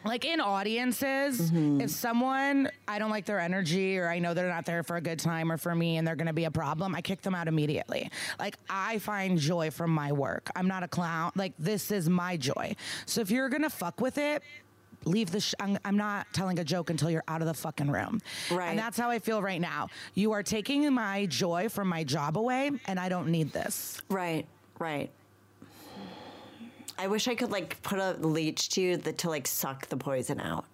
like in audiences, Mm-hmm. if someone I don't like their energy or I know they're not there for a good time or for me and they're going to be a problem, I kick them out immediately. Like I find joy from my work. I'm not a clown. Like this is my joy. So if you're going to fuck with it, leave the sh- I'm, I'm not telling a joke until you're out of the fucking room. Right. And that's how I feel right now. You are taking my joy from my job away and I don't need this. Right. Right. I wish I could like put a leech to you that to like suck the poison out.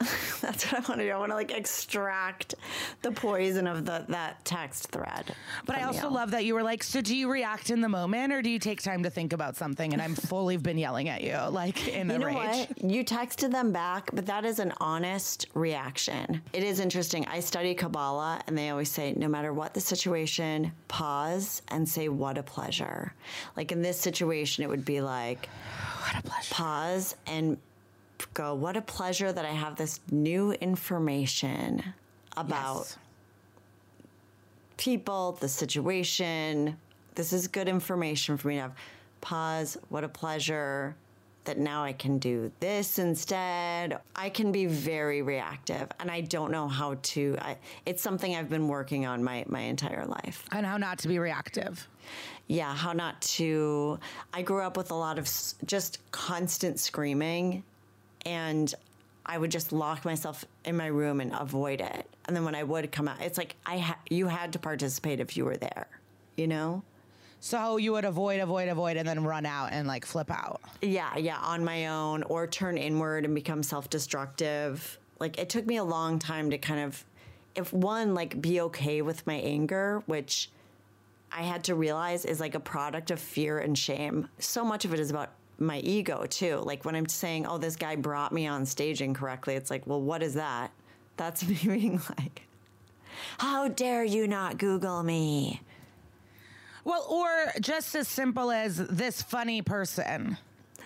That's what I want to do. I want to like extract the poison of the that text thread. But I also you. love that you were like, so do you react in the moment or do you take time to think about something? And I'm fully been yelling at you, like in You a know rage. what? You texted them back, but that is an honest reaction. It is interesting. I study Kabbalah, and they always say no matter what the situation, pause and say, What a pleasure. Like in this situation, it would be like, What a pleasure. pause and go, What a pleasure that I have this new information about Yes. people, the situation. This is good information for me to have. Pause. What a pleasure that now I can do this instead. I can be very reactive, and I don't know how to. I, it's something I've been working on my my entire life. And how not to be reactive. Yeah, how not to. I grew up with a lot of just constant screaming, and I would just lock myself in my room and avoid it. And then when I would come out, it's like I ha- you had to participate if you were there, you know. So you would avoid, avoid, avoid, and then run out and like flip out. Yeah, yeah, on my own, or turn inward and become self-destructive. Like it took me a long time to kind of, if one like be okay with my anger, which I had to realize is like a product of fear and shame. So much of it is about my ego too. Like when I'm saying, "Oh, this guy brought me on stage incorrectly," it's like, "Well, what is that?" That's me being like, "How dare you not Google me?" Well, or just as simple as this funny person.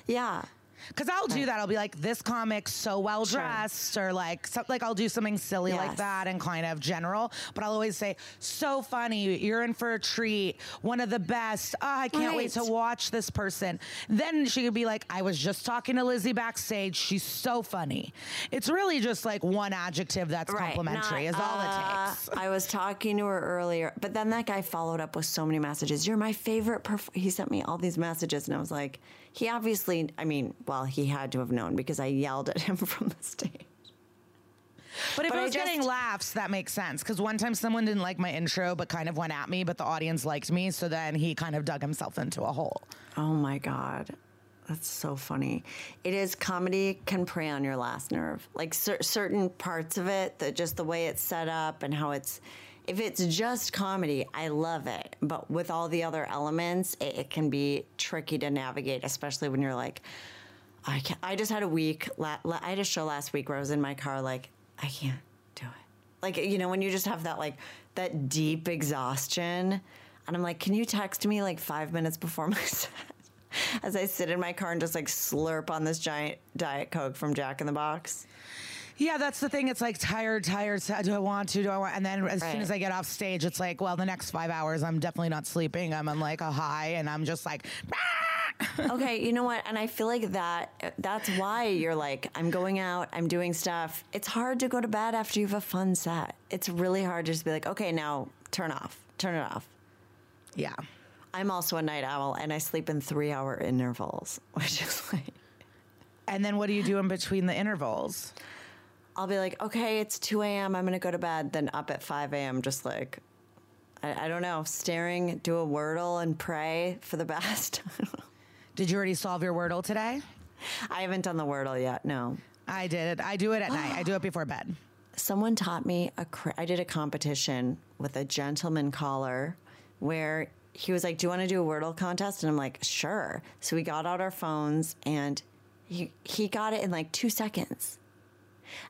Yeah, Because I'll do that. I'll be like, this comic's so well dressed, or like, some, like I'll do something silly like that and kind of general. But I'll always say, so funny. You're in for a treat. One of the best. Oh, I can't wait to Right. watch this person. Then she could be like, I was just talking to Lizzy backstage. She's so funny. It's really just like one adjective that's complimentary, is all uh, it takes. I was talking to her earlier, but then that guy followed up with so many messages. You're my favorite. Perf-. He sent me all these messages, and I was like, he obviously, I mean, well, he had to have known because I yelled at him from the stage. But if But I I was getting laughs, that makes sense. Because one time someone didn't like my intro, but kind of went at me, but the audience liked me. So then he kind of dug himself into a hole. Oh my God. That's so funny. It is comedy can prey on your last nerve. Like cer- certain parts of it, that just the way it's set up and how it's. If it's just comedy, I love it. But with all the other elements, it, it can be tricky to navigate, especially when you're like, I can't. I just had a week. La- la- I had a show last week where I was in my car, like, I can't do it. Like, you know, when you just have that, like, that deep exhaustion. And I'm like, can you text me like five minutes before my set? As I sit in my car and just like slurp on this giant Diet Coke from Jack in the Box. Yeah, that's the thing. It's like tired, tired. Do I want to? Do I want? And then as soon as I get off stage, it's like, well, the next five hours, I'm definitely not sleeping. I'm on like a high, and I'm just like, ah! okay, you know what? And I feel like that that's why you're like, I'm going out, I'm doing stuff. It's hard to go to bed after you have a fun set. It's really hard to just be like, okay, now turn off, turn it off. yeah. I'm also a night owl and I sleep in three hour intervals, which is like, And then what do you do in between the intervals? I'll be like, okay, it's 2 a.m., I'm gonna go to bed, then up at 5 a.m., just like, I, I don't know, staring, do a wordle and pray for the best. Did you already solve your Wordle today? I haven't done the wordle yet, no. I did. I do it at night. I do it before bed. someone taught me a cra- I did a competition with a gentleman caller where he was like, "Do you want to do a Wordle contest?" And I'm like, "Sure." So we got out our phones and he he got it in like 2 seconds.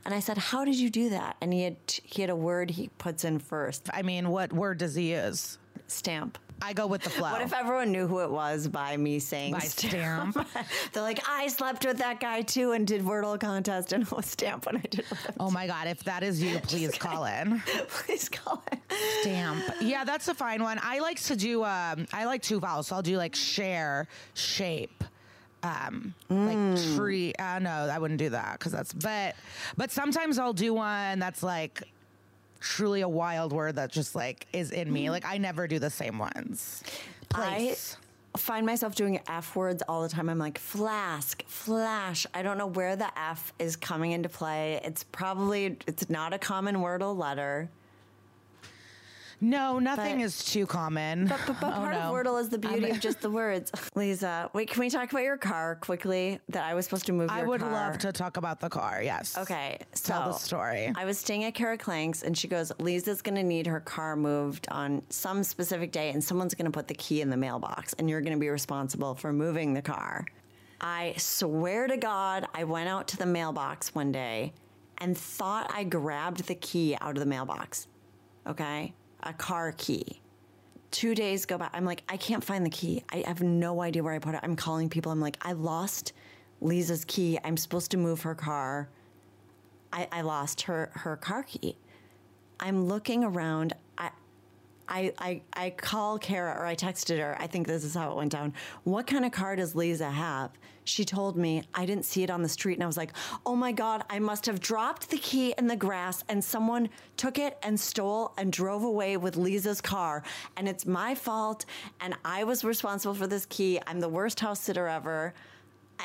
And I said, "How did you do that?" And he had he had a word he puts in first. I mean, what word does he use? Stamp. I go with the flow. What if everyone knew who it was by me saying By stamp. They're like, I slept with that guy too and did Wordle contest and was stamp when I did it. Oh my God, if that is you, please call in. Please call it. Stamp. Yeah, that's a fine one. I like to do, um, I like two vowels. So I'll do like share, shape. Um, like tree. Uh, no, I wouldn't do that because that's, but, but sometimes I'll do one that's like truly a wild word that just like is in me. Like I never do the same ones. Place. I find myself doing F words all the time. I'm like, flask, flash. I don't know where the F is coming into play. It's probably, it's not a common Wordle letter. No, nothing But- is too common. But, but, but Oh, part no. of Wordle is the beauty I'm- of just the words. Liza, wait, can we talk about your car quickly? That I was supposed to move I would car. love to talk about the car. Yes. Okay, so Tell the story. I was staying at Kara Klenk's, and she goes, "Liza's going to need her car moved on some specific day, and someone's going to put the key in the mailbox, and you're going to be responsible for moving the car." I swear to God, I went out to the mailbox one day and thought I grabbed the key out of the mailbox. Okay, a car key. Two days go by. I'm like, I can't find the key. I have no idea where I put it. I'm calling people. I'm like, I lost Liza's key. I'm supposed to move her car. I, I lost her her car key. I'm looking around. I, I I call Kara or I texted her. I think this is how it went down. What kind of car does Liza have? She told me I didn't see it on the street, and I was like, "Oh my god! I must have dropped the key in the grass, and someone took it and stole and drove away with Liza's car, and it's my fault, and I was responsible for this key. I'm the worst house sitter ever."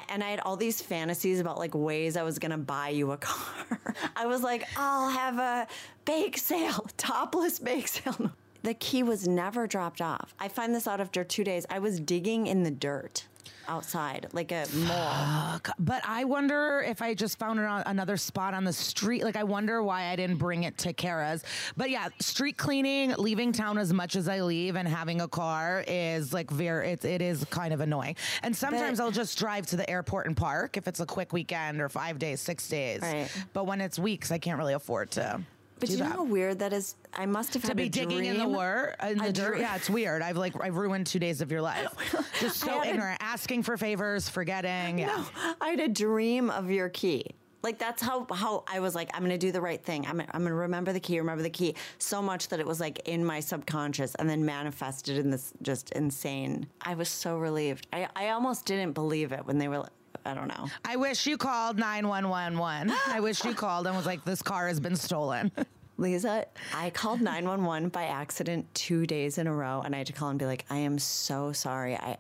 and I had all these fantasies about like ways I was gonna buy you a car. I was like, I'll have a bake sale, topless bake sale. The key was never dropped off. I find this out after two days. I was digging in the dirt outside, like a mole. But I wonder if I just found it on another spot on the street. Like, I wonder why I didn't bring it to Kara's. But yeah, street cleaning, leaving town as much as I leave, and having a car is like very, it, it is kind of annoying. And sometimes But- I'll just drive to the airport and park if it's a quick weekend or five days, six days. Right. But when it's weeks, I can't really afford to. But do you know how weird that is? I must have to be a digging in the dream. in the dirt. dream. Yeah, it's weird. I've like I've ruined two days of your life. Just so had a- ignorant, asking for favors, forgetting. Yeah. I had a dream of your key. Like that's how how I was like I'm gonna do the right thing. I'm I'm gonna remember the key, remember the key so much that it was like in my subconscious and then manifested in this just insane. I was so relieved. I I almost didn't believe it when they were. I don't know. I wish you called 9111. I wish you called and was like, this car has been stolen. Liza, I called 911 by accident two days in a row, and I had to call and be like, I am so sorry. I,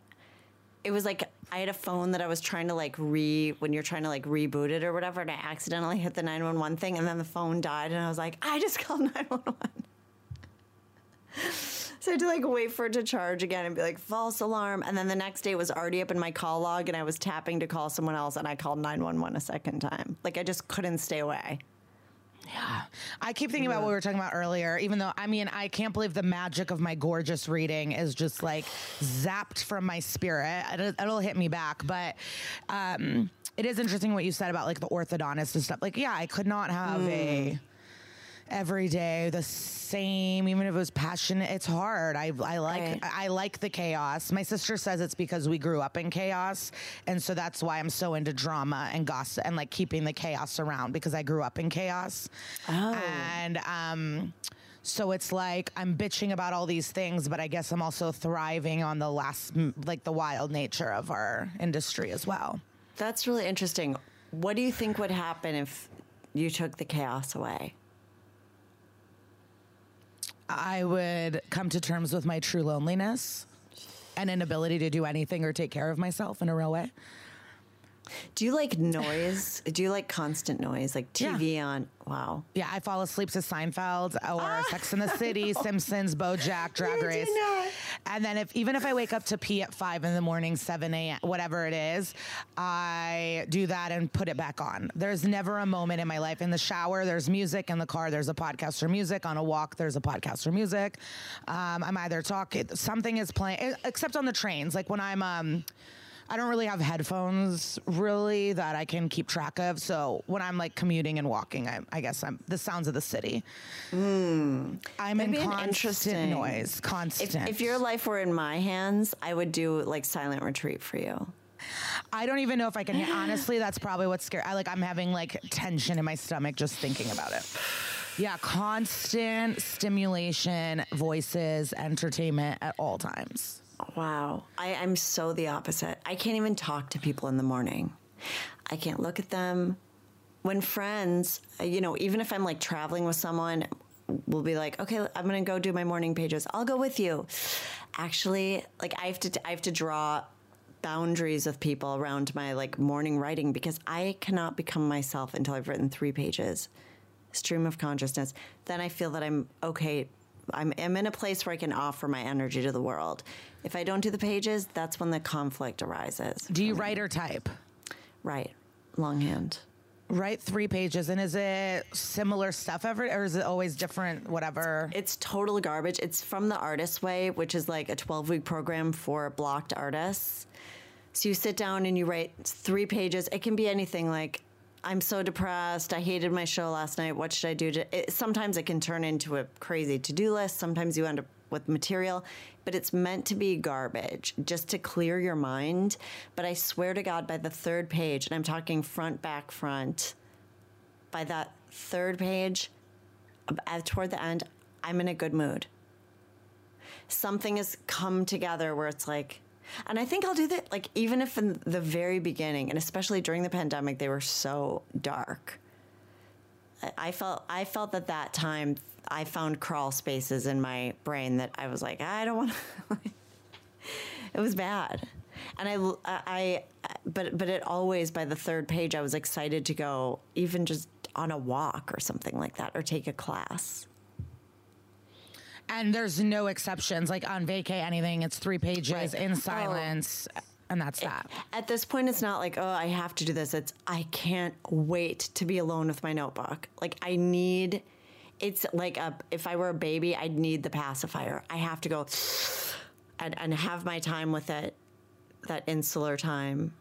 it was like I had a phone that I was trying to like re when you're trying to like reboot it or whatever, and I accidentally hit the 911 thing, and then the phone died, and I was like, I just called 911. So I had to like wait for it to charge again and be like false alarm. And then the next day it was already up in my call log and I was tapping to call someone else and I called 911 a second time. Like I just couldn't stay away. Yeah. I keep thinking about what we were talking about earlier, even though, I mean, I can't believe the magic of my gorgeous reading is just like zapped from my spirit. It'll, hit me back. But, um, it is interesting what you said about like the orthodontist and stuff. Like, yeah, I could not have a every day the same, even if it was passionate. It's hard. I I like Right. I like the chaos. My sister says it's because we grew up in chaos, and so that's why I'm so into drama and gossip and like keeping the chaos around because I grew up in chaos. Oh. And um so it's like I'm bitching about all these things, but I guess I'm also thriving on the last, like the wild nature of our industry as well. That's really interesting. What do you think would happen if you took the chaos away? I would come to terms with my true loneliness and inability to do anything or take care of myself in a real way. Do you like noise? do you like constant noise, like TV on? Wow. Yeah, I fall asleep to Seinfeld or Sex in the City, Simpsons, BoJack, Drag Race, and then if even if I wake up to pee at five in the morning, seven a.m., whatever it is, I do that and put it back on. There's never a moment in my life in the shower. There's music in the car. There's a podcast or music on a walk. There's a podcast or music. Um, I'm either talking, something is playing, except on the trains. Like when I'm. Um, I don't really have headphones really that I can keep track of. So when I'm like commuting and walking, I, I guess I'm the sounds of the city. Hmm. I'm That'd in constant noise, If, constant. if your life were in my hands, I would do like silent retreat for you. I don't even know if I can. Honestly, that's probably what's scary. I like. I'm having like tension in my stomach just thinking about it. Yeah, constant stimulation, voices, entertainment at all times. Wow. I, I'm so the opposite. I can't even talk to people in the morning. I can't look at them. When friends, uh, you know, even if I'm like traveling with someone, we'll be like, okay, I'm gonna go do my morning pages. I'll go with you. Actually, like I have to, I have to draw boundaries with people around my like morning writing because I cannot become myself until I've written three pages. Stream of consciousness. Then I feel that I'm okay I'm, I'm in a place where I can offer my energy to the world. If I don't do the pages, that's when the conflict arises. Do you write or type? Right, longhand. Write three pages, and is it similar stuff every, or is it always different? Whatever. It's total garbage. It's from the Artist Way, which is like a 12 week program for blocked artists. So you sit down and you write three pages. It can be anything like, I'm so depressed. I hated my show last night. What should I do? To, it, sometimes it can turn into a crazy to do list. Sometimes you end up with material, but it's meant to be garbage just to clear your mind. But I swear to God, by the third page, and I'm talking front, back, front, by that third page, toward the end, I'm in a good mood. Something has come together where it's like, and I think I'll do that, like, even if in the very beginning, and especially during the pandemic, they were so dark. I felt I felt that that time I found crawl spaces in my brain that I was like I don't want. it was bad, and I I but but it always by the third page I was excited to go even just on a walk or something like that or take a class. And there's no exceptions. Like on vacay, anything, it's three pages right. in silence. Oh. And that's that. At this point, it's not like, oh, I have to do this. It's, I can't wait to be alone with my notebook. Like, I need, it's like a, if I were a baby, I'd need the pacifier. I have to go and, and have my time with it, that insular time.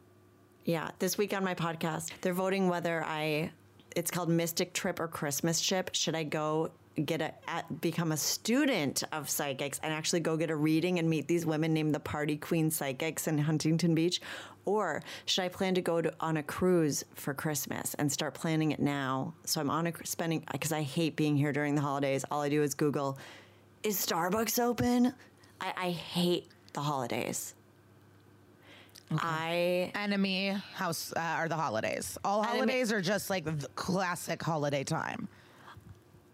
Yeah. This week on my podcast, they're voting whether I, it's called Mystic Trip or Christmas Ship. Should I go get a at, become a student of psychics and actually go get a reading and meet these women named the Party Queen Psychics in Huntington Beach, or should I plan to go to, on a cruise for Christmas and start planning it now? So I'm on a spending because I hate being here during the holidays. All I do is Google, is Starbucks open? I, I hate the holidays. Okay. I enemy house uh, are the holidays. All holidays enemy, are just like the classic holiday time.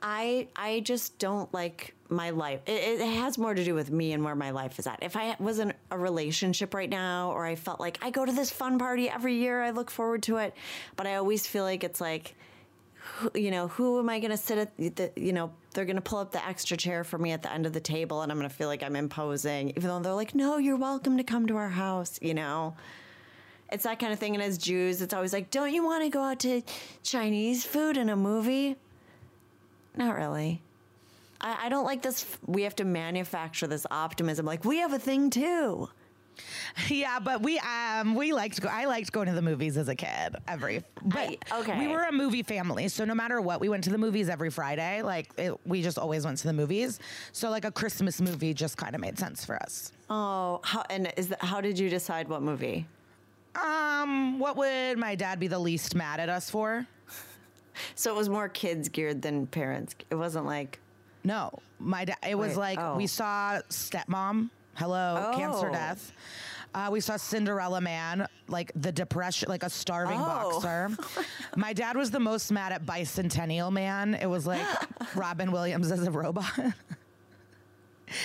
I I just don't like my life. It, it, has more to do with me and where my life is at. If I was in a relationship right now, or I felt like I go to this fun party every year, I look forward to it, but I always feel like it's like, you know, who am I going to sit at? The, you know, they're going to pull up the extra chair for me at the end of the table, and I'm going to feel like I'm imposing, even though they're like, no, you're welcome to come to our house. You know. It's that kind of thing. And as Jews, it's always like, don't you want to go out to Chinese food in a movie? Not really. I, I don't like this. We have to manufacture this optimism. Like we have a thing too. Yeah, but we um we liked go, I liked going to the movies as a kid every but I, okay we were a movie family so no matter what we went to the movies every Friday like it, we just always went to the movies so like a Christmas movie just kind of made sense for us. Oh, how and is that, how did you decide what movie? Um, what would my dad be the least mad at us for? So it was more kids geared than parents. It wasn't like no, my dad. It was Wait, like oh. we saw Stepmom. Hello, oh. cancer death. Uh, we saw Cinderella Man, like the depression, like a starving oh. boxer. My dad was the most mad at Bicentennial Man. It was like Robin Williams as a robot.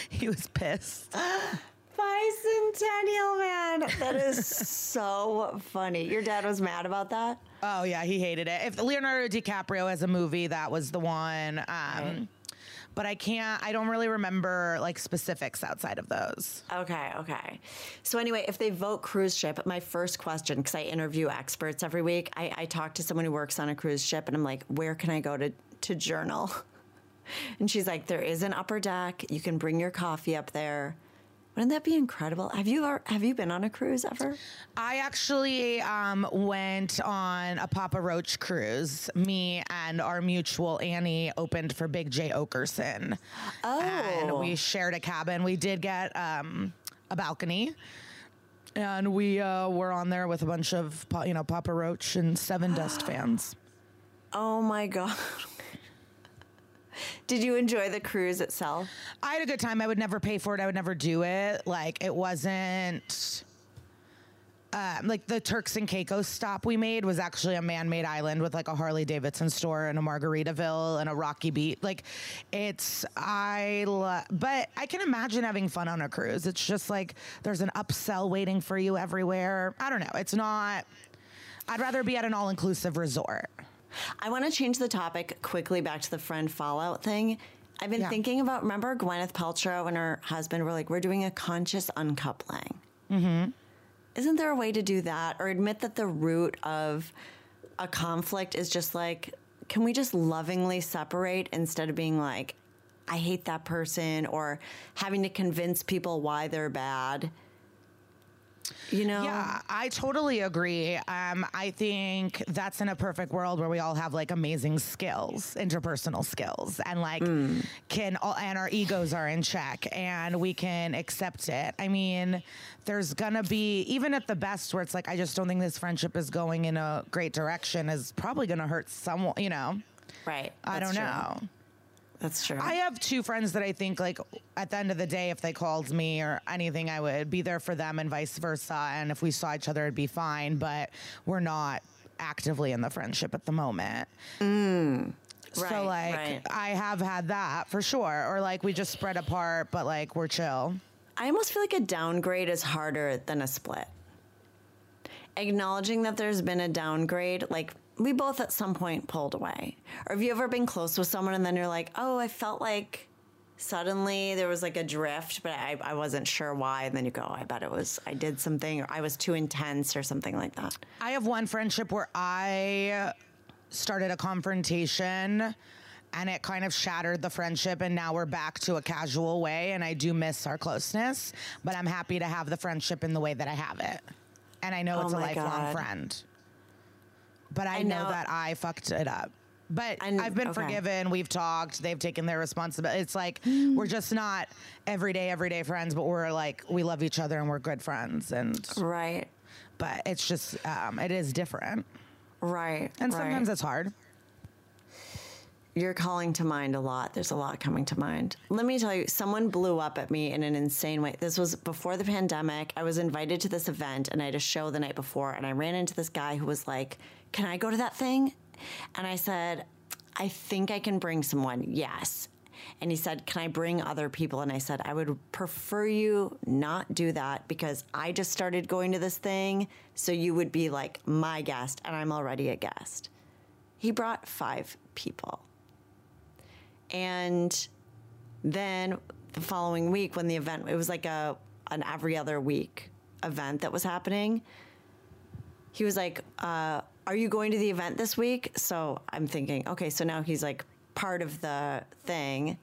he was pissed. Bicentennial Man. That is so funny. Your dad was mad about that? Oh yeah, he hated it. If Leonardo DiCaprio has a movie, that was the one. Um, right. But I can't. I don't really remember like specifics outside of those. Okay, okay. So anyway, if they vote cruise ship, my first question, because I interview experts every week, I, I talk to someone who works on a cruise ship, and I'm like, where can I go to to journal? And she's like, there is an upper deck. You can bring your coffee up there. Wouldn't that be incredible? Have you have you been on a cruise ever? I actually um, went on a Papa Roach cruise. Me and our mutual Annie opened for Big Jay Oakerson. Oh, and we shared a cabin. We did get um, a balcony. And we uh, were on there with a bunch of, you know, Papa Roach and Sevendust fans. Oh my god! Did you enjoy the cruise itself? I had a good time. I would never pay for it. I would never do it. Like it wasn't. Um, like the Turks and Caicos stop we made was actually a man-made island with like a Harley Davidson store and a Margaritaville and a rocky beach. Like it's I, but I can imagine having fun on a cruise. It's just like there's an upsell waiting for you everywhere. I don't know. It's not. I'd rather be at an all-inclusive resort. I want to change the topic quickly back to the friend fallout thing. I've been Yeah. thinking about. Remember Gwyneth Paltrow and her husband were like, "We're doing a conscious uncoupling." Mm-hmm. Isn't there a way to do that, or admit that the root of a conflict is just like, can we just lovingly separate instead of being like, "I hate that person," or having to convince people why they're bad? You know? Yeah, I totally agree. Um, I think that's in a perfect world where we all have like amazing skills, interpersonal skills, and like can all, and our egos are in check and we can accept it. I mean, there's gonna be even at the best where it's like I just don't think this friendship is going in a great direction is probably gonna hurt someone. You know, Right. I don't true. know. That's true. I have two friends that I think like at the end of the day, if they called me or anything, I would be there for them and vice versa. And if we saw each other, it'd be fine. But we're not actively in the friendship at the moment. Mm. so Right, like right. I have had that for sure. Or like we just spread apart, but like we're chill. I almost feel like a downgrade is harder than a split. Acknowledging that there's been a downgrade, like we both at some point pulled away. Or have you ever been close with someone and then you're like, oh, I felt like suddenly there was like a drift, but I, I wasn't sure why. And then you go, oh, I bet it was, I did something or I was too intense or something like that. I have one friendship where I started a confrontation and it kind of shattered the friendship and now we're back to a casual way and I do miss our closeness, but I'm happy to have the friendship in the way that I have it. And I know Oh it's a lifelong God. friend. But I, I know, know- that I fucked it up. But I I've been okay. forgiven. We've talked. They've taken their responsibility. It's like Hmm. we're just not everyday, everyday friends, but we're like we love each other and we're good friends. And Right. but it's just um, it is different. Right. And right. sometimes it's hard. You're calling to mind a lot. There's a lot coming to mind. Let me tell you, someone blew up at me in an insane way. This was before the pandemic. I was invited to this event and I had a show the night before, and I ran into this guy who was like, Can I go to that thing? And I said, I think I can bring someone. Yes. And he said, Can I bring other people? And I said, I would prefer you not do that because I just started going to this thing. So you would be like my guest, and I'm already a guest. He brought five people. And then the following week, when the event, it was like a an every other week event that was happening. He was like, uh, "Are you going to the event this week?" So I'm thinking, okay, so now he's like part of the thing.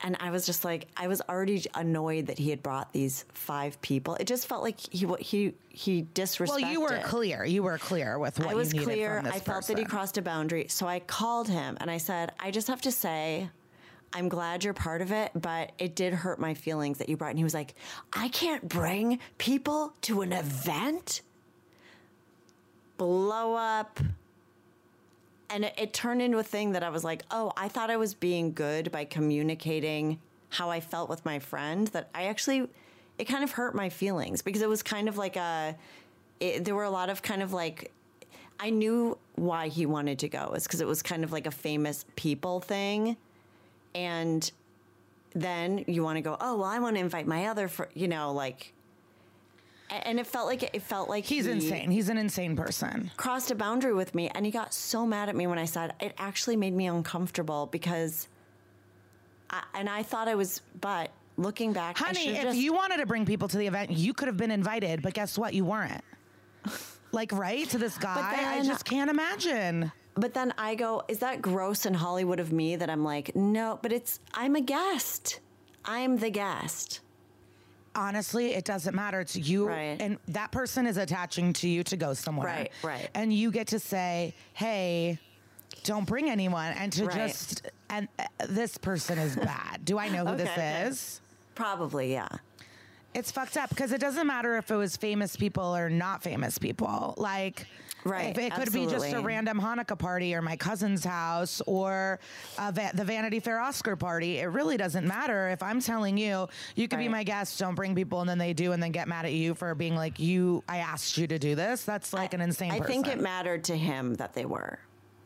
And I was just like, I was already annoyed that he had brought these five people. It just felt like he he he disrespected. Well, you were clear. You were clear with what I was you needed clear. from this I felt that he crossed a boundary. So I called him and I said, I just have to say, I'm glad you're part of it, but it did hurt my feelings that you brought. And he was like, I can't bring people to an event. Blow up. And it, it turned into a thing that I was like, oh, I thought I was being good by communicating how I felt with my friend. That I actually, it kind of hurt my feelings because it was kind of like a, it, there were a lot of kind of like I knew why he wanted to go is because it was kind of like a famous people thing, and then you want to go. Oh well, I want to invite my other, fr-, you know, like, and it felt like it felt like He's he insane. He's an insane person. Crossed a boundary with me, and he got so mad at me when I said it. Actually, made me uncomfortable because, I, and I thought I was, but looking back, Honey, if just- you wanted to bring people to the event, you could have been invited, but guess what? You weren't. Like, right? To this guy, I just can't imagine. But then I go, is that gross in Hollywood of me that I'm like, no, but it's, I'm a guest. I'm the guest. Honestly, it doesn't matter. It's you, Right. and that person is attaching to you to go somewhere. Right, right. And you get to say, hey, don't bring anyone. And to Right. just, and uh, this person is bad. Do I know who this Okay, okay. is? Probably, yeah. It's fucked up because it doesn't matter if it was famous people or not famous people. Like, Right, it could be just a random Hanukkah party or my cousin's house or va- the Vanity Fair Oscar party, it really doesn't matter. If I'm telling you, you could be my guest, don't bring people, and then they do, and then get mad at you for being like, you, I asked you to do this. That's like an insane I person. think it mattered to him that they were.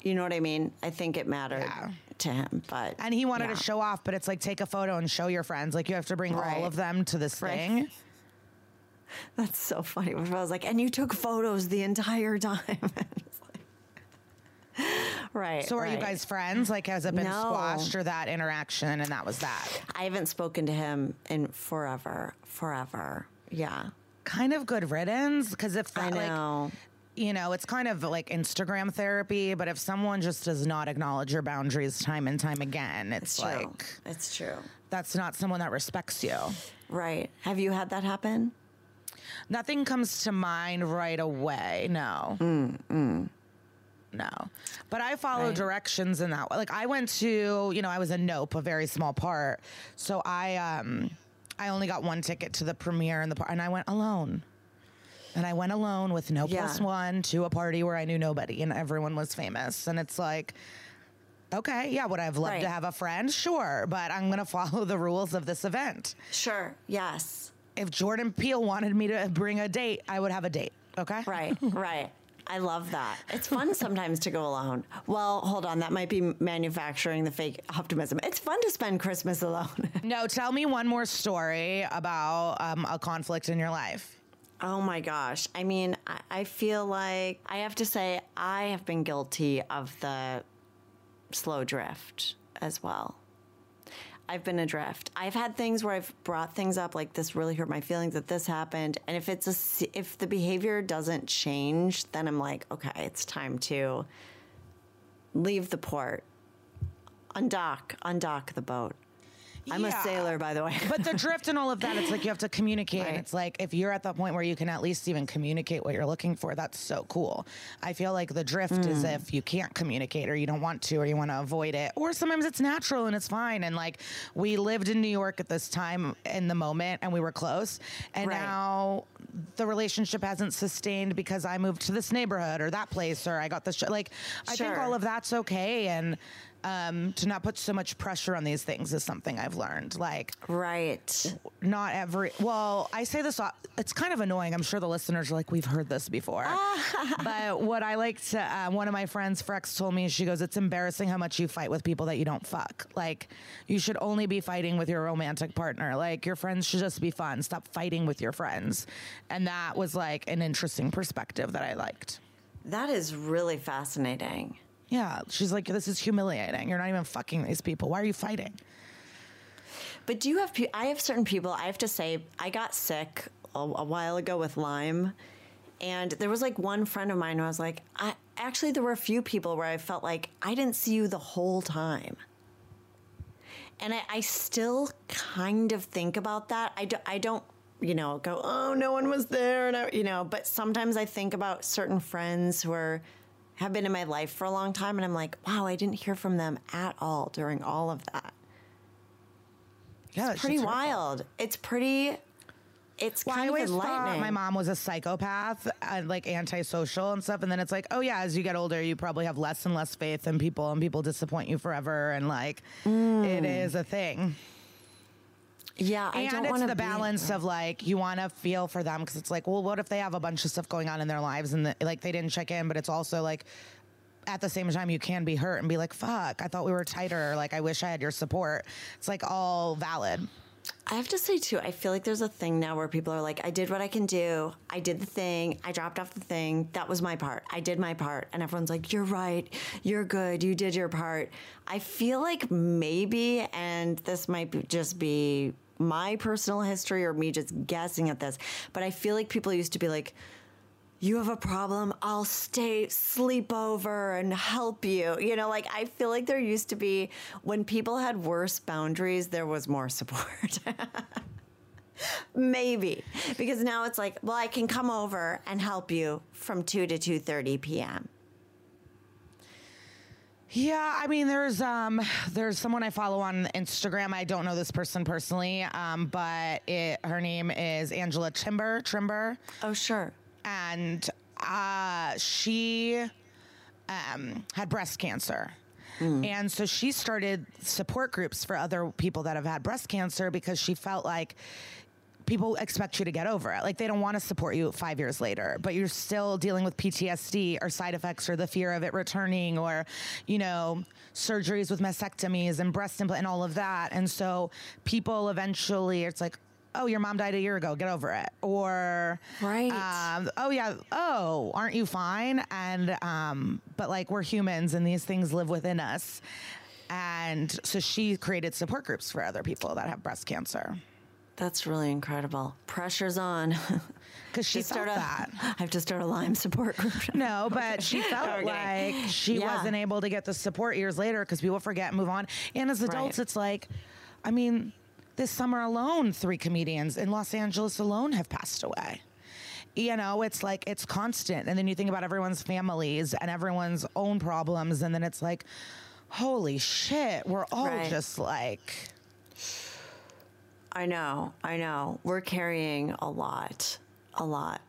You know what I mean? I think it mattered Yeah. to him, but and he wanted yeah. to show off, but it's like take a photo and show your friends. Like you have to bring Right. all of them to this Right. thing. That's so funny. I was like, and you took photos the entire time. Right. So are you guys friends? Like, has it been No. squashed or that interaction and that was that? I haven't spoken to him in forever. Forever. Yeah. Kind of good riddance because if I that, like, know. you know, it's kind of like Instagram therapy, but if someone just does not acknowledge your boundaries time and time again, it's, it's true. like it's true. that's not someone that respects you. Right. Have you had that happen? Nothing comes to mind right away. No. No. But I follow Right. directions in that way. Like I went to, you know, I was a nope, a very small part. So I um I only got one ticket to the premiere and the par- and I went alone. And I went alone with no Yeah. one to a party where I knew nobody and everyone was famous. And it's like, okay, yeah, would I have loved to have a friend? Sure, but I'm gonna follow the rules of this event. Sure. Yes. If Jordan Peele wanted me to bring a date, I would have a date. Okay. Right. right. I love that. It's fun sometimes to go alone. Well, hold on. That might be manufacturing the fake optimism. It's fun to spend Christmas alone. No, tell me one more story about um, a conflict in your life. Oh my gosh. I mean, I, I feel like I have to say I have been guilty of the slow drift as well. I've been adrift. I've had things where I've brought things up like this really hurt my feelings that this happened, and if it's a if the behavior doesn't change, then I'm like, okay, it's time to leave the port, undock, undock the boat. I'm Yeah. a sailor, by the way. But the drift and all of that, it's like you have to communicate. Right. it's like if you're at the point where you can at least even communicate what you're looking for, that's so cool. I feel like the drift is Mm. if you can't communicate or you don't want to or you want to avoid it. Or sometimes it's natural and it's fine. And like we lived in New York at this time in the moment and we were close. And Right. now the relationship hasn't sustained because I moved to this neighborhood or that place or I got this. Sh- like I think all of that's okay. And um, to not put so much pressure on these things is something I've learned. Like, right. not every well i say this it's kind of annoying. I'm sure the listeners are like we've heard this before. But what i like to uh, one of my friends frex told me she goes it's embarrassing how much you fight with people that you don't fuck. Like you should only be fighting with your romantic partner. Like your friends should just be fun. Stop fighting with your friends. And that was like an interesting perspective that i liked. That is really fascinating. Yeah she's like this is humiliating you're not even fucking these people why are you fighting But do you have? pe- I have certain people. I have to say, I got sick a, a while ago with Lyme, and there was like one friend of mine who I was like, I actually there were a few people where I felt like I didn't see you the whole time, and I, I still kind of think about that. I do, I don't. You know, go, oh, no one was there. And I, you know, but sometimes I think about certain friends who are, have been in my life for a long time. And I'm like, wow, I didn't hear from them at all during all of that yeah that pretty hurtful. wild. It's pretty. It's Well, I kind of always thought my mom was a psychopath, and like antisocial and stuff. And then it's like, oh yeah, as you get older, you probably have less and less faith in people, and people disappoint you forever, and like Mm. it is a thing. Yeah, I don't and it's the to balance of like you want to feel for them because it's like, well, what if they have a bunch of stuff going on in their lives and the, like they didn't check in, but it's also like. At the same time, you can be hurt and be like, "Fuck! I thought we were tighter. Like, I wish I had your support." It's like all valid. I have to say too. I feel like there's a thing now where people are like, "I did what I can do. I did the thing. I dropped off the thing. That was my part. I did my part." And everyone's like, "You're right. You're good. You did your part." I feel like maybe, and this might just be my personal history or me just guessing at this, but I feel like people used to be like. You have a problem, I'll stay, sleep over, and help you. You know, like I feel like there used to be when people had worse boundaries, there was more support. Maybe because now it's like, well, I can come over and help you from two to two thirty p.m. Yeah, I mean, there's um, there's someone I follow on Instagram. I don't know this person personally, um, but it, her name is Angela Timber Trimbur, Oh, sure. And uh, she um, had breast cancer. And so she started support groups for other people that have had breast cancer because she felt like people expect you to get over it. Like they don't want to support you five years later, but you're still dealing with PTSD or side effects or the fear of it returning or, you know, surgeries with mastectomies and breast implant and all of that. And so people eventually, it's like, oh, your mom died a year ago, get over it. Or, Right. um, oh, yeah, oh, aren't you fine? And, um, but like we're humans and these things live within us. And so she created support groups for other people that have breast cancer That's really incredible. Pressure's on. because she felt a- that. I have to start a Lyme support group. No, but she felt Okay. like she Yeah. wasn't able to get the support years later because people forget and move on. And as adults, Right. it's like, I mean, this summer alone, three comedians in Los Angeles alone have passed away. You know, it's like it's constant. And then you think about everyone's families and everyone's own problems. And then it's like, holy shit, we're all Right. just like, I know, I know. We're carrying a lot, a lot.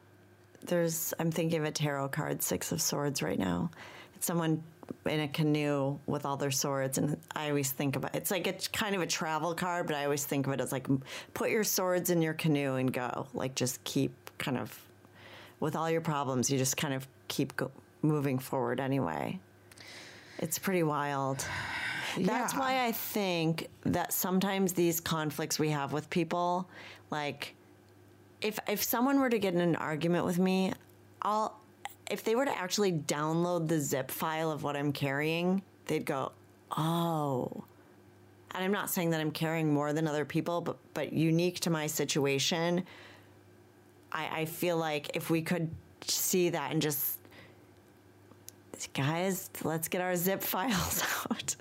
There's, I'm thinking of a tarot card, Six of Swords, right now. It's someone in a canoe with all their swords, and I always think about it's like it's kind of a travel card, but I always think of it as like put your swords in your canoe and go. Like just keep kind of with all your problems, you just kind of keep go, moving forward anyway. It's pretty wild. That's Yeah. why I think that sometimes these conflicts we have with people, like if if someone were to get in an argument with me, I'll if they were to actually download the zip file of what I'm carrying, they'd go, "Oh." And I'm not saying that I'm carrying more than other people, but but unique to my situation, I, I feel like if we could see that and just guys, let's get our zip files out.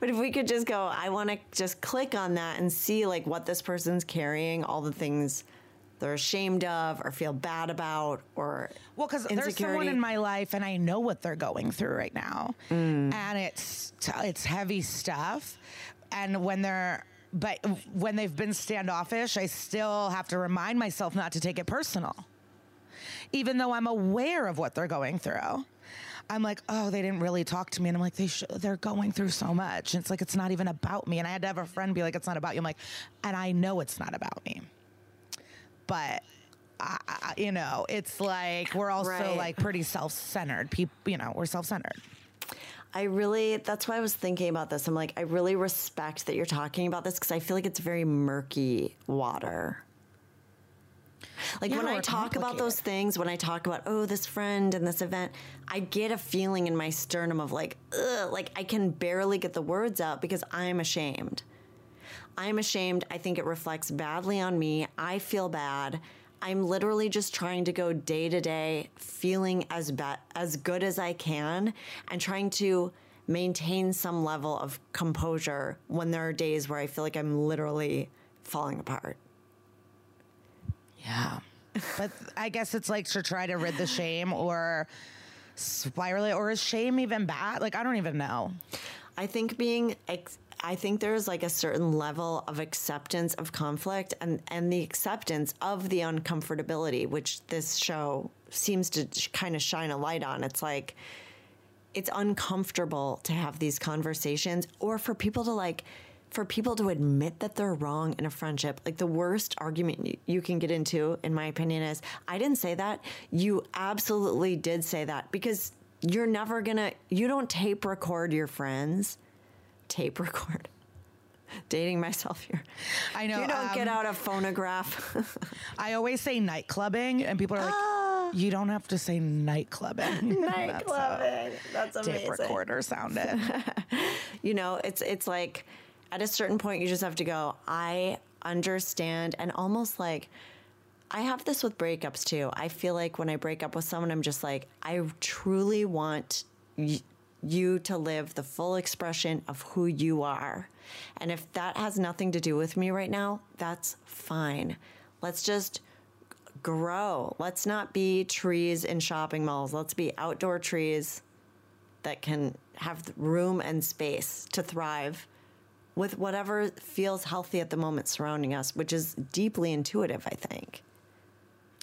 but if we could just go, I want to just click on that and see like what this person's carrying, all the things they're ashamed of or feel bad about or Well, because there's someone in my life, and I know what they're going through right now, Mm. and it's it's heavy stuff. And when they're but when they've been standoffish, I still have to remind myself not to take it personal, even though I'm aware of what they're going through. I'm like, oh, they didn't really talk to me, and I'm like, they sh- they're going through so much. And it's like it's not even about me, and I had to have a friend be like, it's not about you. I'm like, and I know it's not about me but I, you know, it's like we're also Right. like pretty self-centered. People, you know, we're self-centered. I really, that's why I was thinking about this. I'm like, I really respect that you're talking about this because I feel like it's very murky water. Like Yeah, when I talk about those things, when I talk about, oh, this friend and this event, I get a feeling in my sternum of like, ugh, like I can barely get the words out because I'm ashamed. I'm ashamed. I think it reflects badly on me. I feel bad. I'm literally just trying to go day to day, feeling as bad as good as I can, and trying to maintain some level of composure when there are days where I feel like I'm literally falling apart. Yeah. but I guess it's like to try to rid the shame or spiral it, or is shame even bad? Like, I don't even know. I think being ex- I think there's like a certain level of acceptance of conflict and and the acceptance of the uncomfortability which this show seems to kind of shine a light on. It's like it's uncomfortable to have these conversations or for people to like for people to admit that they're wrong in a friendship. Like the worst argument you can get into in my opinion is i didn't say that. You absolutely did say that because you're never gonna you don't tape record your friends tape record dating myself here I know. you don't get um, out a phonograph I always say night clubbing, and people are like, you don't have to say night clubbing. That's how that's tape recorder sounded. you know it's it's like at a certain point you just have to go i understand and almost like i have this with breakups too i feel like when i break up with someone i'm just like i truly want you to live the full expression of who you are. And if that has nothing to do with me right now that's fine. Let's just grow. Let's not be trees in shopping malls. Let's be outdoor trees that can have room and space to thrive with whatever feels healthy at the moment surrounding us, which is deeply intuitive, I think.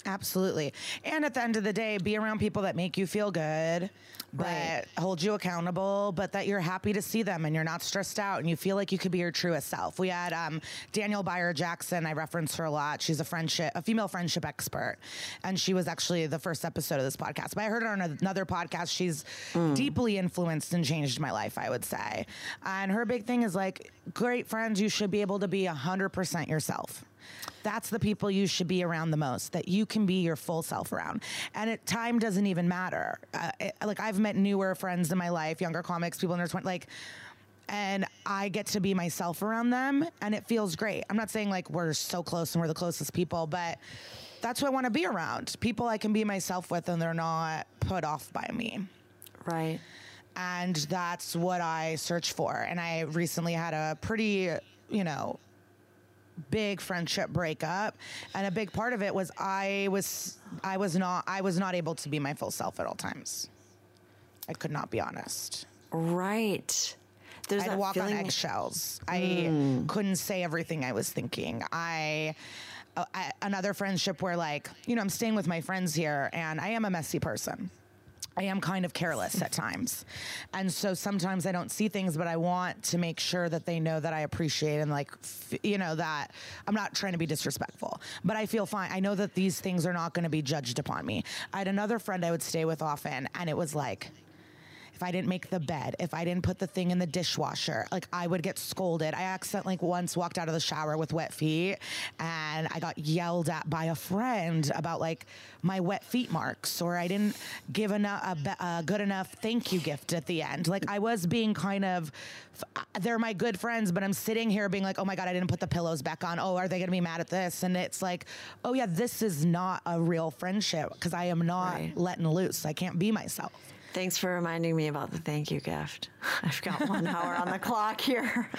Absolutely. And at the end of the day, be around people that make you feel good, but Right. hold you accountable, but that you're happy to see them and you're not stressed out and you feel like you could be your truest self. We had um, Danielle Bayard Jackson. I reference her a lot. She's a friendship, a female friendship expert, and she was actually the first episode of this podcast. But I heard her on another podcast. She's deeply influenced and changed my life. I would say, and her big thing is like, great friends. You should be able to be hundred percent yourself. That's the people you should be around the most, that you can be your full self around. And it, time doesn't even matter. Uh, it, like, I've met newer friends in my life, younger comics, people in their 20s, like, and I get to be myself around them, and it feels great. I'm not saying like we're so close and we're the closest people, but that's who I want to be around. People I can be myself with, and they're not put off by me. Right. And that's what I search for. And I recently had a pretty, you know, big friendship breakup and a big part of it was I was I was not I was not able to be my full self at all times. I could not be honest. Right. There's I had to walk feeling... on eggshells. Mm. I couldn't say everything I was thinking. I uh, I, another friendship where like you know i'm staying with my friends here and i am a messy person I am kind of careless at times. And so sometimes I don't see things, but I want to make sure that they know that I appreciate and like, f- you know, that I'm not trying to be disrespectful, but I feel fine. I know that these things are not going to be judged upon me. I had another friend I would stay with often, and it was like, if I didn't make the bed, if I didn't put the thing in the dishwasher, like I would get scolded. I accidentally once walked out of the shower with wet feet and I got yelled at by a friend about like my wet feet marks or I didn't give enough, a, a good enough thank you gift at the end. Like I was being kind of, uh, they're my good friends, but I'm sitting here being like, oh my God, I didn't put the pillows back on. Oh, are they going to be mad at this? And it's like, oh yeah, this is not a real friendship because I am not right. letting loose. I can't be myself. Thanks for reminding me about the thank you gift. I've got one hour on the clock here.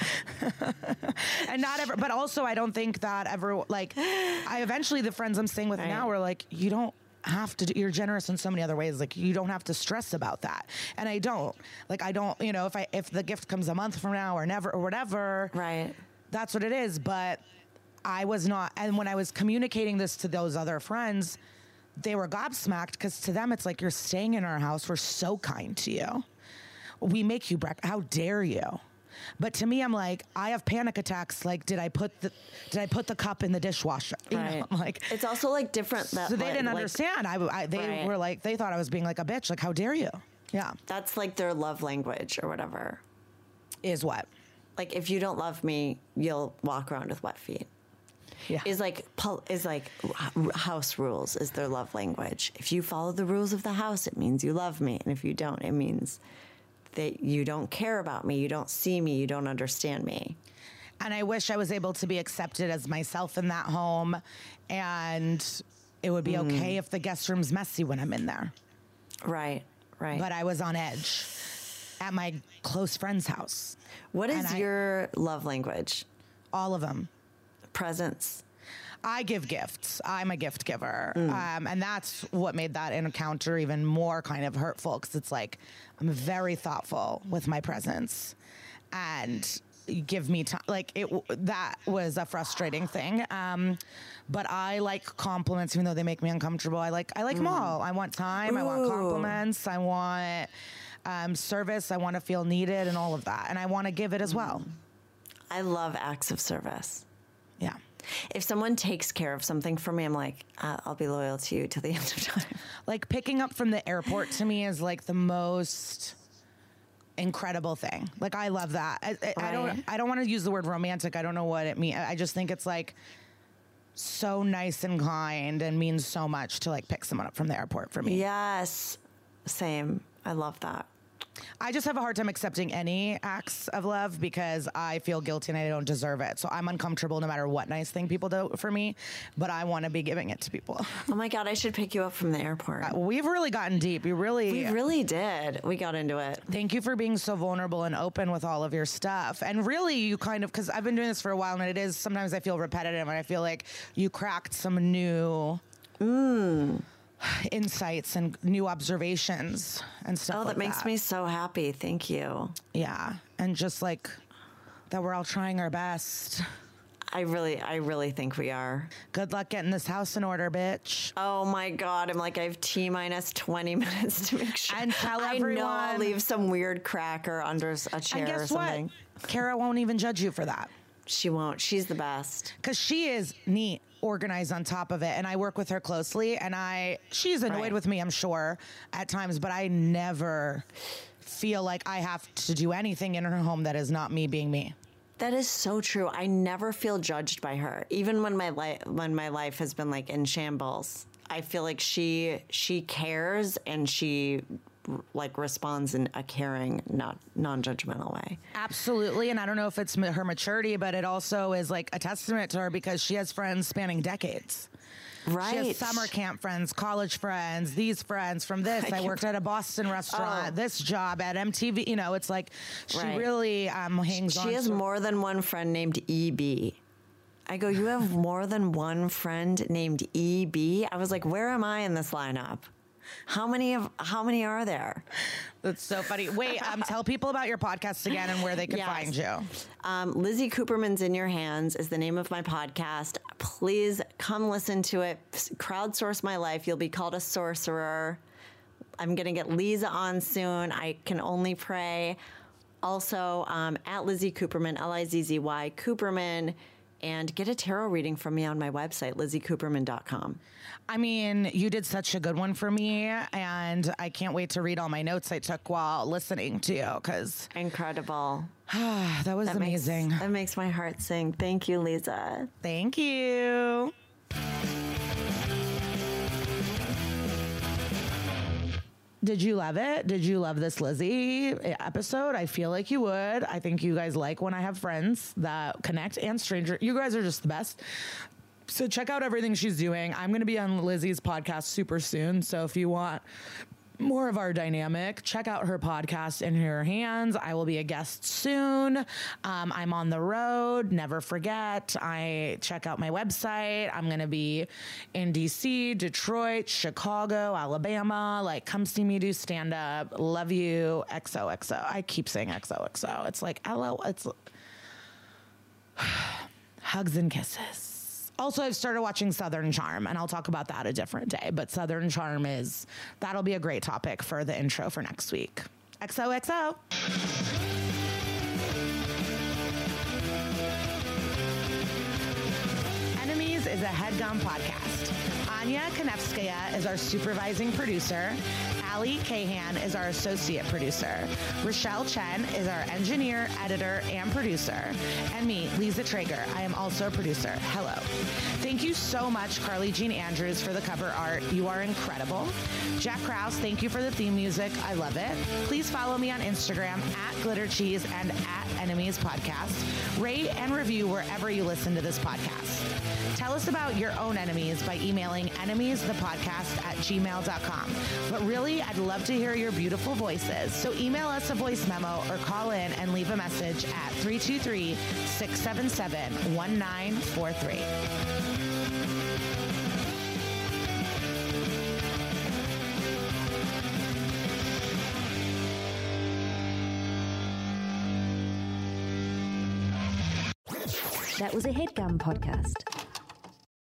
and not ever, but also I don't think that ever, like, I eventually, the friends I'm staying with right. now are like, you don't have to do, you're generous in so many other ways like you don't have to stress about that and i don't like i don't you know if i if the gift comes a month from now or never or whatever right that's what it is but i was not and when i was communicating this to those other friends they were gobsmacked because to them it's like you're staying in our house. We're so kind to you. We make you breakfast. How dare you? But to me, I'm like, I have panic attacks. Like, did I put the did I put the cup in the dishwasher? You right. know, I'm like it's also like different. That, so they didn't like, understand. I, I they right. were like, they thought I was being like a bitch. Like, how dare you? Yeah, that's like their love language or whatever. Is what? Like, if you don't love me, you'll walk around with wet feet yeah. is like is like house rules is their love language. If you follow the rules of the house, it means you love me, and if you don't, it means that you don't care about me, you don't see me, you don't understand me. And I wish I was able to be accepted as myself in that home, and it would be mm. okay if the guest room's messy when I'm in there. Right, right. But I was on edge at my close friend's house. What is your love language? All of them presents? I give gifts. I'm a gift giver. Mm. Um, and that's what made that encounter even more kind of hurtful because it's like I'm very thoughtful with my presence and give me time. Like it, that was a frustrating thing. Um, but I like compliments, even though they make me uncomfortable. I like, I like mm. them all. I want time. Ooh. I want compliments. I want um, service. I want to feel needed and all of that. And I want to give it as well. I love acts of service. Yeah. If someone takes care of something for me, I'm like, uh, I'll be loyal to you till the end of time. Like picking up from the airport to me is like the most incredible thing. Like I love that. I, right. I don't. I don't want to use the word romantic. I don't know what it means. I just think it's like so nice and kind and means so much to like pick someone up from the airport for me. Yes, same. I love that. I just have a hard time accepting any acts of love because I feel guilty and I don't deserve it. So I'm uncomfortable no matter what nice thing people do for me, but I want to be giving it to people. Oh my God, I should pick you up from the airport. Uh, we've really gotten deep. We really, we really did. We got into it. Thank you for being so vulnerable and open with all of your stuff. And really, you kind of, because I've been doing this for a while and it is sometimes I feel repetitive and I feel like you cracked some new. Mm insights and new observations and stuff. Oh, that like makes that. me so happy. Thank you. Yeah, and just like that, we're all trying our best. I really, I really think we are. Good luck getting this house in order, bitch. Oh my god, I'm like I have t minus twenty minutes to make sure. And tell everyone. I know I'll leave some weird cracker under a chair or something. What? Kara won't even judge you for that. She won't. She's the best. Because she is neat organized on top of it and I work with her closely and I she's annoyed right. with me I'm sure at times but I never feel like I have to do anything in her home that is not me being me. That is so true. I never feel judged by her, even when my life when my life has been like in shambles. I feel like she she cares and she like responds in a caring, not non-judgmental way. Absolutely, and I don't know if it's her maturity, but it also is like a testament to her because she has friends spanning decades. Right. She has summer camp friends, college friends, these friends from this. I, I worked at a Boston restaurant, oh. this job at MTV. You know, it's like she right. really um, hangs she on. She has more than one friend named EB. I go, you have more than one friend named EB? I was like, where am I in this lineup? How many of how many are there? That's so funny. Wait, um, tell people about your podcast again and where they can yes. find you. Um, Lizzy Cooperman's in Your Hands is the name of my podcast. Please come listen to it. Crowdsource my life. You'll be called a sorcerer. I'm gonna get Liza on soon. I can only pray. Also, um, at Lizzy Cooperman, L I Z Z Y Cooperman and get a tarot reading from me on my website, lizzycooperman.com. I mean, you did such a good one for me, and I can't wait to read all my notes I took while listening to you because incredible. that was that amazing. Makes, that makes my heart sing. Thank you, Liza. Thank you. Did you love it? Did you love this Lizzy episode? I feel like you would. I think you guys like when I have friends that connect and stranger. You guys are just the best. So check out everything she's doing. I'm going to be on Lizzy's podcast super soon. So if you want more of our dynamic, check out her podcast in her hands. I will be a guest soon. Um, I'm on the road. Never forget. I check out my website. I'm going to be in DC, Detroit, Chicago, Alabama. Like, come see me do stand up. Love you. XOXO. I keep saying XOXO. It's like, hello. It's hugs and kisses. Also, I've started watching Southern Charm, and I'll talk about that a different day. But Southern Charm is that'll be a great topic for the intro for next week. XOXO. Enemies is a headgum podcast. Anya Kanevskaya is our supervising producer. Ali Kahan is our associate producer. Rochelle Chen is our engineer, editor, and producer. And me, Liza Treyger. I am also a producer. Hello. Thank you so much, Carly Jean Andrews, for the cover art. You are incredible. Jack Krause, thank you for the theme music. I love it. Please follow me on Instagram at Glitter Cheese and at Enemies Podcast. Rate and review wherever you listen to this podcast. Tell us about your own enemies by emailing enemiesthepodcast at gmail.com. But really, I'd love to hear your beautiful voices. So email us a voice memo or call in and leave a message at 323 677 1943. That was a headgum podcast.